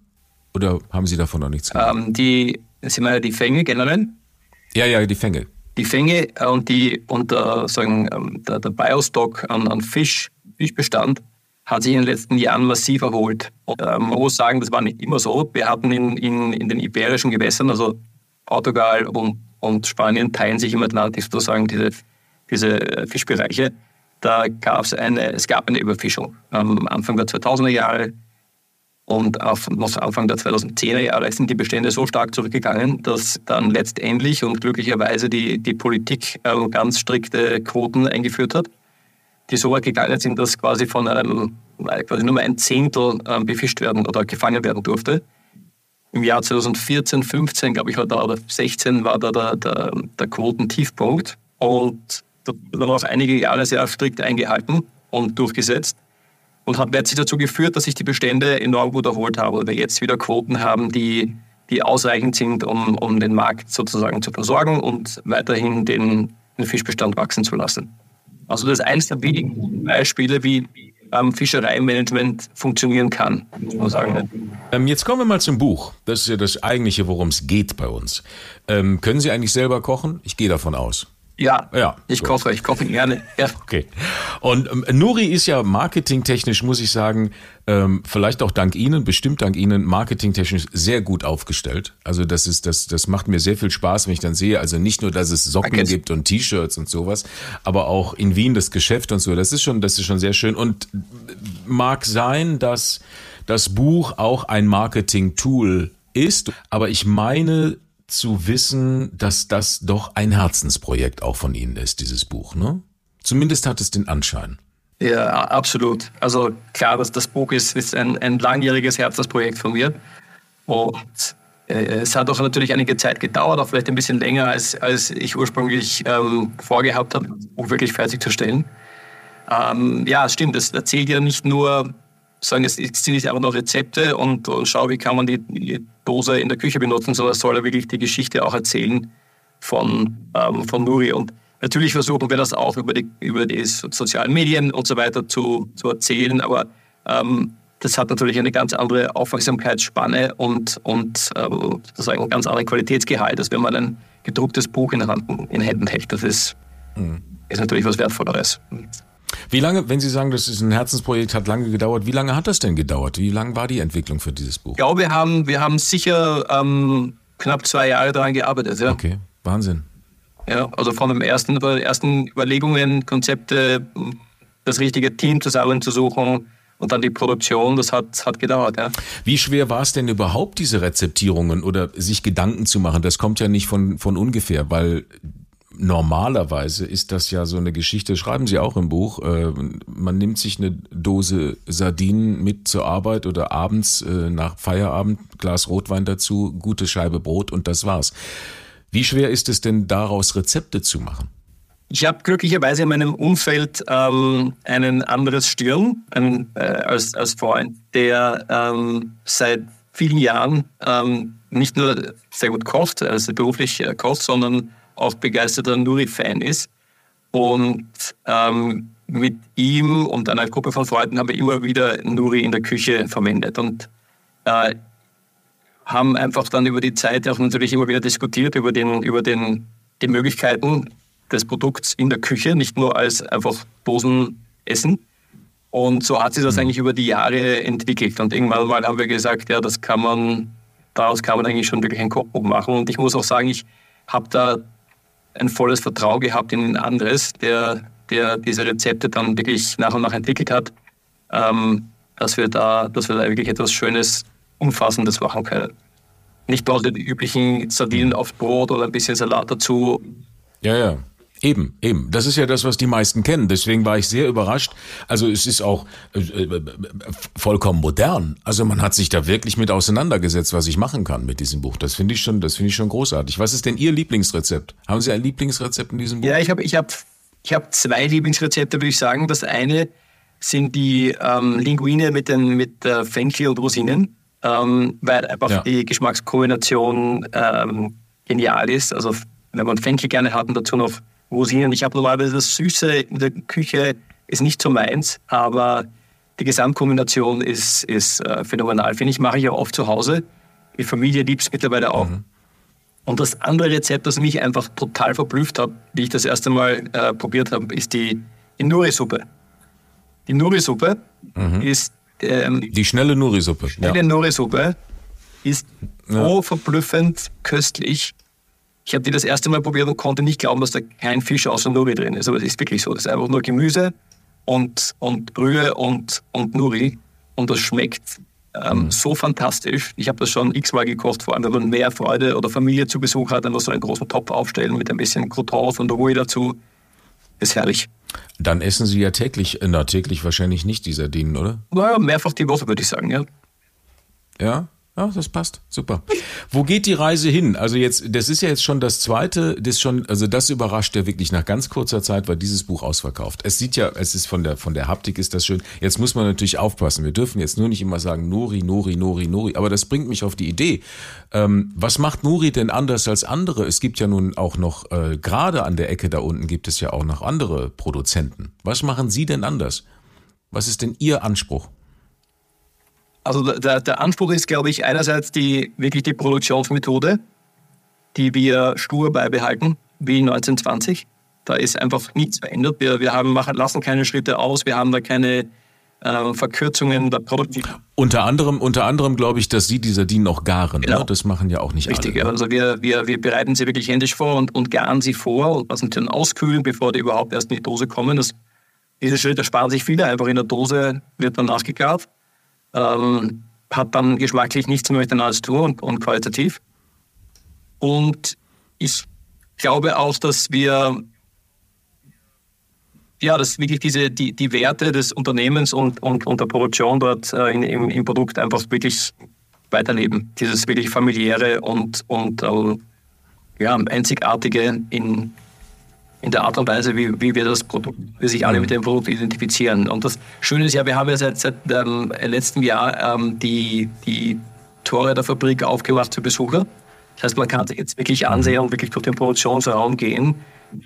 Oder haben Sie davon noch nichts gehört? Ähm, die, sind wir die Fänge generell, Ja, ja, die Fänge. Die Fänge äh, und, die, und der, sagen, ähm, der, der Biostock an, an Fisch, Fischbestand hat sich in den letzten Jahren massiv erholt. Und, äh, man muss sagen, das war nicht immer so. Wir hatten in, in, in den iberischen Gewässern, also Portugal und, und Spanien, teilen sich im Atlantik sozusagen diese, diese äh, Fischbereiche. Da gab's eine, es gab eine Überfischung. Am Anfang der 2000er Jahre und auf, noch Anfang der 2010er Jahre sind die Bestände so stark zurückgegangen, dass dann letztendlich und glücklicherweise die, die Politik äh, ganz strikte Quoten eingeführt hat, die so weit gegangen sind, dass quasi von einem äh, quasi nur mal ein Zehntel äh, befischt werden oder gefangen werden durfte. Im Jahr 2014, 15, glaube ich, war da, oder 16 war da der, der, der Quotentiefpunkt. Und das wurde dann auch einige Jahre sehr strikt eingehalten und durchgesetzt und hat letztlich dazu geführt, dass sich die Bestände enorm gut erholt haben wir jetzt wieder Quoten haben, die, die ausreichend sind, um, um den Markt sozusagen zu versorgen und weiterhin den, den Fischbestand wachsen zu lassen. Also das ist eines der wenigen Beispiele, wie ähm, Fischereimanagement funktionieren kann, muss man sagen. Ähm, jetzt kommen wir mal zum Buch. Das ist ja das eigentliche, worum es geht bei uns. Ähm, können Sie eigentlich selber kochen? Ich gehe davon aus. Ja, Ja, ich gut. koche, ich koche gerne. Ja. Okay. Und ähm, Nuri ist ja marketingtechnisch, muss ich sagen, ähm, vielleicht auch dank Ihnen, bestimmt dank Ihnen, marketingtechnisch sehr gut aufgestellt. Also das ist, das, das macht mir sehr viel Spaß, wenn ich dann sehe, also nicht nur, dass es Socken Danke. gibt und T-Shirts und sowas, aber auch in Wien das Geschäft und so. Das ist schon, das ist schon sehr schön. Und mag sein, dass das Buch auch ein Marketing-Tool ist, aber ich meine zu wissen, dass das doch ein Herzensprojekt auch von Ihnen ist, dieses Buch, ne? Zumindest hat es den Anschein. Ja, absolut. Also klar, dass das Buch ist, ist ein, ein langjähriges Herzensprojekt von mir. Und es hat auch natürlich einige Zeit gedauert, auch vielleicht ein bisschen länger, als, als ich ursprünglich ähm, vorgehabt habe, um wirklich fertigzustellen. Ähm, ja, es stimmt, das erzählt ja nicht nur, sagen, es sind nicht einfach nur Rezepte und, und schau, wie kann man die, die, Dose in der Küche benutzen, sondern es soll ja wirklich die Geschichte auch erzählen von, ähm, von Nuri. Und natürlich versuchen wir das auch über die, über die sozialen Medien und so weiter zu, zu erzählen, aber ähm, das hat natürlich eine ganz andere Aufmerksamkeitsspanne und, und äh, sozusagen einen ganz anderen Qualitätsgehalt, als wenn man ein gedrucktes Buch in, Hand, in Händen hält. Das ist, mhm. ist natürlich was Wertvolleres. Wie lange, wenn Sie sagen, das ist ein Herzensprojekt, hat lange gedauert, wie lange hat das denn gedauert? Wie lange war die Entwicklung für dieses Buch? Ich glaube, wir haben, wir haben sicher ähm, knapp zwei Jahre daran gearbeitet. Ja. Okay, Wahnsinn. Ja, also von den ersten, ersten Überlegungen, Konzepte, das richtige Team zusammenzusuchen, und dann die Produktion, das hat, hat gedauert. Ja. Wie schwer war es denn überhaupt, diese Rezeptierungen oder sich Gedanken zu machen? Das kommt ja nicht von, von ungefähr, weil normalerweise ist das ja so eine Geschichte, schreiben Sie auch im Buch, äh, man nimmt sich eine Dose Sardinen mit zur Arbeit oder abends äh, nach Feierabend, Glas Rotwein dazu, gute Scheibe Brot und das war's. Wie schwer ist es denn daraus Rezepte zu machen? Ich habe glücklicherweise in meinem Umfeld ähm, einen anderes Stirn einen, äh, als, als Freund, der ähm, seit vielen Jahren ähm, nicht nur sehr gut kocht, also beruflich äh, kocht, sondern auch begeisterter Nuri-Fan ist. Und ähm, mit ihm und einer Gruppe von Freunden haben wir immer wieder Nuri in der Küche verwendet und äh, haben einfach dann über die Zeit auch natürlich immer wieder diskutiert über, den, über den, die Möglichkeiten, des Produkts in der Küche, nicht nur als einfach Dosenessen. Und so hat sich das mhm. eigentlich über die Jahre entwickelt. Und irgendwann mal haben wir gesagt, ja, das kann man, daraus kann man eigentlich schon wirklich ein Kochbuch machen. Und ich muss auch sagen, ich habe da ein volles Vertrauen gehabt in anderes, der, der diese Rezepte dann wirklich nach und nach entwickelt hat, ähm, dass, wir da, dass wir da wirklich etwas Schönes, Umfassendes machen können. Nicht nur die üblichen Sardinen auf Brot oder ein bisschen Salat dazu. Ja, ja. Eben, eben. Das ist ja das, was die meisten kennen. Deswegen war ich sehr überrascht. Also es ist auch äh, äh, vollkommen modern. Also man hat sich da wirklich mit auseinandergesetzt, was ich machen kann mit diesem Buch. Das finde ich schon, das finde ich schon großartig. Was ist denn Ihr Lieblingsrezept? Haben Sie ein Lieblingsrezept in diesem Buch? Ja, ich habe, ich habe, ich habe zwei Lieblingsrezepte, würde ich sagen. Das eine sind die ähm, Linguine mit den mit äh, Fenchel und Rosinen, ähm, weil einfach ja. die Geschmackskombination ähm, genial ist. Also wenn man Fenchel gerne hat und dazu noch Rosinen. Ich habe normalerweise das Süße in der Küche ist nicht so meins, aber die Gesamtkombination ist, ist äh, phänomenal. Finde ich, mache ich ja oft zu Hause. Die Familie liebt es mittlerweile auch. Mhm. Und das andere Rezept, das mich einfach total verblüfft hat, wie ich das erste Mal äh, probiert habe, ist die, die Nuri-Suppe. Die Nuri-Suppe mhm. ist... Ähm, die schnelle Nuri-Suppe. Schnelle ja. Nuri-Suppe ist so ja. verblüffend köstlich. Ich habe die das erste Mal probiert und konnte nicht glauben, dass da kein Fisch außer Nuri drin ist. Aber es ist wirklich so. Das ist einfach nur Gemüse und, und Brühe und, und Nuri. Und das schmeckt ähm, mhm. so fantastisch. Ich habe das schon x-mal gekocht, vor allem wenn man mehr Freude oder Familie zu Besuch hat, dann muss man einen großen Topf aufstellen mit ein bisschen Croutons und Nuri dazu. Ist herrlich. Dann essen Sie ja täglich, na täglich wahrscheinlich nicht die Sardinen, oder? Naja, mehrfach die Woche würde ich sagen, ja. Ja? Ja, das passt. Super. Wo geht die Reise hin? Also jetzt, das ist ja jetzt schon das zweite, das schon, also das überrascht ja wirklich nach ganz kurzer Zeit, war dieses Buch ausverkauft. Es sieht ja, es ist von der, von der Haptik ist das schön. Jetzt muss man natürlich aufpassen. Wir dürfen jetzt nur nicht immer sagen Nuri, Nuri, Nuri, Nuri. Aber das bringt mich auf die Idee. Ähm, was macht Nuri denn anders als andere? Es gibt ja nun auch noch, äh, gerade an der Ecke da unten gibt es ja auch noch andere Produzenten. Was machen Sie denn anders? Was ist denn Ihr Anspruch? Also der, der Anspruch ist, glaube ich, einerseits die, wirklich die Produktionsmethode, die wir stur beibehalten, wie 1920. Da ist einfach nichts verändert. Wir, wir haben, machen, lassen keine Schritte aus, wir haben da keine äh, Verkürzungen der Produktivität. Unter anderem, unter anderem glaube ich, dass Sie die Sardinen auch garen. Ne? Genau. Ne? Das machen ja auch nicht Richtig, alle. Richtig, ne? also wir, wir, wir bereiten sie wirklich händisch vor und, und garen sie vor und lassen sie dann auskühlen, bevor die überhaupt erst in die Dose kommen. Das, diese Schritte sparen sich viele. Einfach in der Dose wird dann nachgegart ähm, hat dann geschmacklich nichts mehr mit der Natur und, und qualitativ. Und ich glaube auch, dass wir ja, dass wirklich diese, die, die Werte des Unternehmens und, und, und der Produktion dort äh, in, im, im Produkt einfach wirklich weiterleben. Dieses wirklich familiäre und, und äh, ja, einzigartige in, in der Art und Weise, wie, wie wir das Produkt, wie sich alle mit dem Produkt identifizieren. Und das Schöne ist ja, wir haben ja seit, seit ähm, letztem Jahr ähm, die, die Tore der Fabrik aufgemacht für Besucher. Das heißt, man kann sich jetzt wirklich ansehen und wirklich durch den Produktionsraum gehen,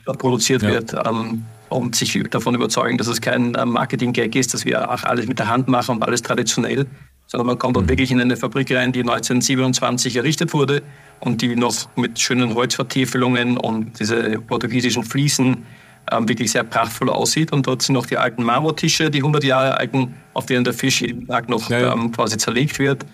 der produziert ja. wird. Ähm, und sich davon überzeugen, dass es kein äh, Marketing-Gag ist, dass wir auch alles mit der Hand machen und alles traditionell, sondern man kommt dort mhm. wirklich in eine Fabrik rein, die 1927 errichtet wurde und die noch mit schönen Holzvertiefelungen und diese portugiesischen Fliesen ähm, wirklich sehr prachtvoll aussieht. Und dort sind noch die alten Marmortische, die 100 Jahre alten, auf denen der Fisch jeden Tag noch ja, ja. Ähm, quasi zerlegt wird.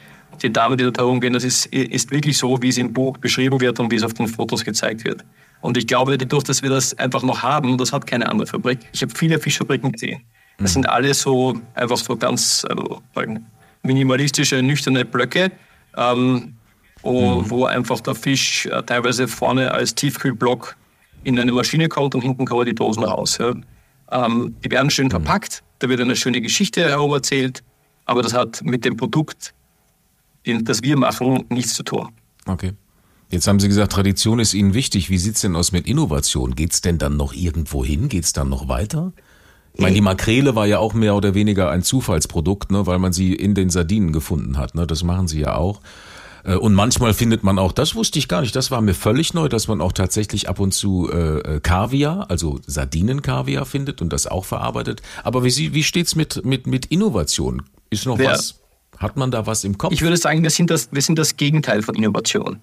Die Dame, die dort herumgehen, das ist, ist wirklich so, wie es im Buch beschrieben wird und wie es auf den Fotos gezeigt wird. Und ich glaube, dadurch, dass wir das einfach noch haben, das hat keine andere Fabrik. Ich habe viele Fischfabriken gesehen. Das mhm. sind alle so einfach so ganz also, minimalistische, nüchterne Blöcke, ähm, wo, mhm. wo, einfach der Fisch äh, teilweise vorne als Tiefkühlblock in eine Maschine kommt und hinten kommen die Dosen raus. Ja. Ähm, die werden schön mhm. verpackt, da wird eine schöne Geschichte herum erzählt, aber das hat mit dem Produkt, das wir machen, nichts zu tun. Okay. Jetzt haben Sie gesagt, Tradition ist Ihnen wichtig. Wie sieht's denn aus mit Innovation? Geht's denn dann noch irgendwo hin? Geht's dann noch weiter? Ich meine, die Makrele war ja auch mehr oder weniger ein Zufallsprodukt, ne, weil man sie in den Sardinen gefunden hat. Ne? Das machen sie ja auch. Äh, und manchmal findet man auch, das wusste ich gar nicht, das war mir völlig neu, dass man auch tatsächlich ab und zu äh, äh Kaviar, also Sardinenkaviar findet und das auch verarbeitet. Aber wie, wie steht's mit, mit, mit Innovation? Ist noch Wer, was? Hat man da was im Kopf? Ich würde sagen, wir sind das, wir sind das Gegenteil von Innovation.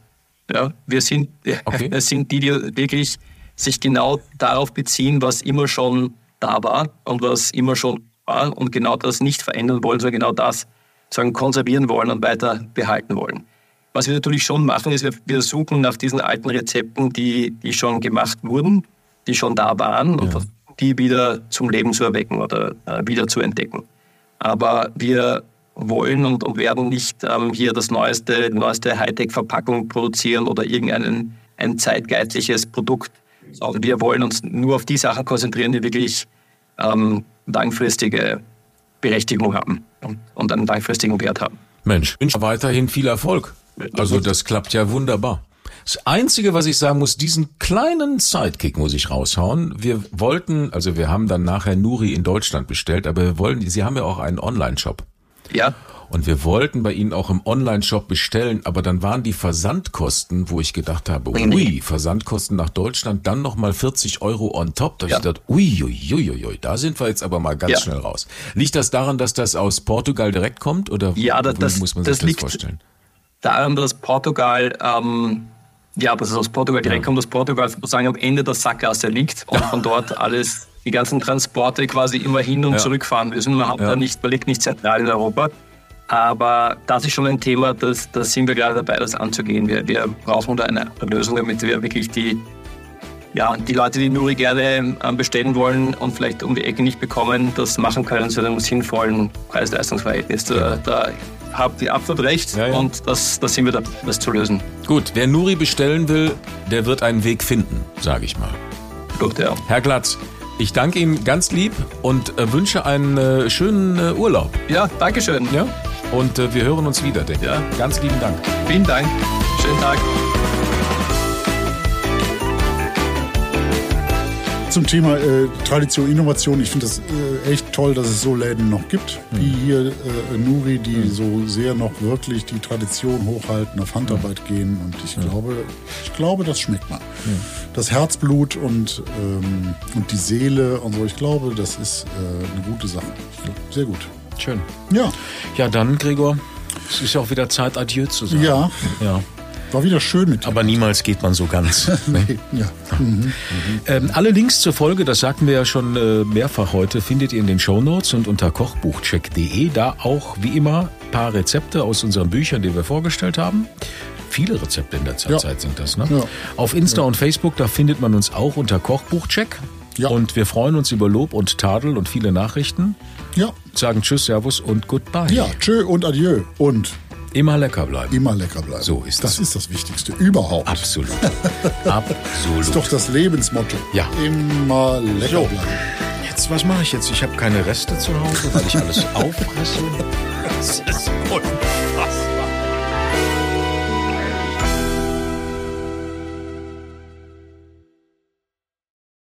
Ja, wir sind, okay. wir sind die, die wirklich sich genau darauf beziehen, was immer schon da war und was immer schon war und genau das nicht verändern wollen, sondern genau das sagen, konservieren wollen und weiter behalten wollen. Was wir natürlich schon machen, ist, wir, suchen nach diesen alten Rezepten, die, die schon gemacht wurden, die schon da waren ja. und die wieder zum Leben zu erwecken oder äh, wieder zu entdecken. Aber wir wollen und, und werden nicht ähm, hier das neueste, neueste Hightech-Verpackung produzieren oder irgendein ein zeitgeistliches Produkt, sondern wir wollen uns nur auf die Sachen konzentrieren, die wirklich ähm, langfristige Berechtigung haben und, und einen langfristigen Wert haben. Mensch, ich wünsche weiterhin viel Erfolg. Also das klappt ja wunderbar. Das Einzige, was ich sagen muss, diesen kleinen Sidekick muss ich raushauen. Wir wollten, also wir haben dann nachher Nuri in Deutschland bestellt, aber wir wollen, Sie haben ja auch einen Online-Shop. Ja. Und wir wollten bei Ihnen auch im Online-Shop bestellen, aber dann waren die Versandkosten, wo ich gedacht habe, ui, Versandkosten nach Deutschland, dann nochmal 40 Euro on top. Da ja. ich gedacht, ui, ui, ui, ui, da sind wir jetzt aber mal ganz ja. schnell raus. Liegt das daran, dass das aus Portugal direkt kommt oder ja, das, das muss man sich das, das vorstellen? Daran, dass Portugal ähm, ja, dass es aus Portugal direkt ja. kommt, dass Portugal sozusagen am Ende der Sackgasse liegt und von dort alles, die ganzen Transporte quasi immer hin und ja. zurückfahren müssen. Man hat ja. da nicht, man liegt nicht zentral in Europa. Aber das ist schon ein Thema, das, das sind wir gerade dabei, das anzugehen. Wir, wir brauchen da eine Lösung, damit wir wirklich die, ja, die Leute, die Nuri gerne ähm, bestellen wollen und vielleicht um die Ecke nicht bekommen, das machen können zu einem sinnvollen Preis-Leistungs-Verhältnis. Da, da habt ihr absolut recht ja, ja. und das, das sind wir da, das zu lösen. Gut, wer Nuri bestellen will, der wird einen Weg finden, sage ich mal. Gut, ja. Herr Glatz, ich danke Ihnen ganz lieb und äh, wünsche einen äh, schönen äh, Urlaub. Ja, danke schön. Ja? Und äh, wir hören uns wieder, denke ich. Ja. Ganz lieben Dank. Vielen Dank. Schönen Tag. Zum Thema äh, Tradition, Innovation. Ich finde das äh, echt toll, dass es so Läden noch gibt, mhm. wie hier äh, Nuri, die mhm. so sehr noch wirklich die Tradition hochhalten, auf Handarbeit mhm. gehen. Und ich glaube, ich glaube, das schmeckt mal. Das Herzblut und, ähm, und die Seele und so, ich glaube, das ist äh, eine gute Sache. Glaub, sehr gut. Schön. Ja. Ja, dann, Gregor, es ist ja auch wieder Zeit, Adieu zu sagen. Ja. Ja. War wieder schön mit dir. Aber niemals geht man so ganz. nee, ja. Mhm. Ähm, alle Links zur Folge, das sagten wir ja schon äh, mehrfach heute, findet ihr in den Shownotes und unter kochbuchcheck.de. Da auch wie immer ein paar Rezepte aus unseren Büchern, die wir vorgestellt haben. Viele Rezepte in der Zeit ja. sind das. Ne? Ja. Auf Insta und Facebook, da findet man uns auch unter Kochbuchcheck. Ja. Und wir freuen uns über Lob und Tadel und viele Nachrichten. Ja. Sagen Tschüss, Servus und Goodbye. Ja, Tschö und Adieu. Und immer lecker bleiben. Immer lecker bleiben. So ist das. Das ist das Wichtigste überhaupt. Absolut. Absolut. Das ist doch das Lebensmotto. Ja. Immer lecker so. bleiben. Jetzt, was mache ich jetzt? Ich habe keine Reste zu Hause, weil ich alles auffresse. Das ist unmöglich.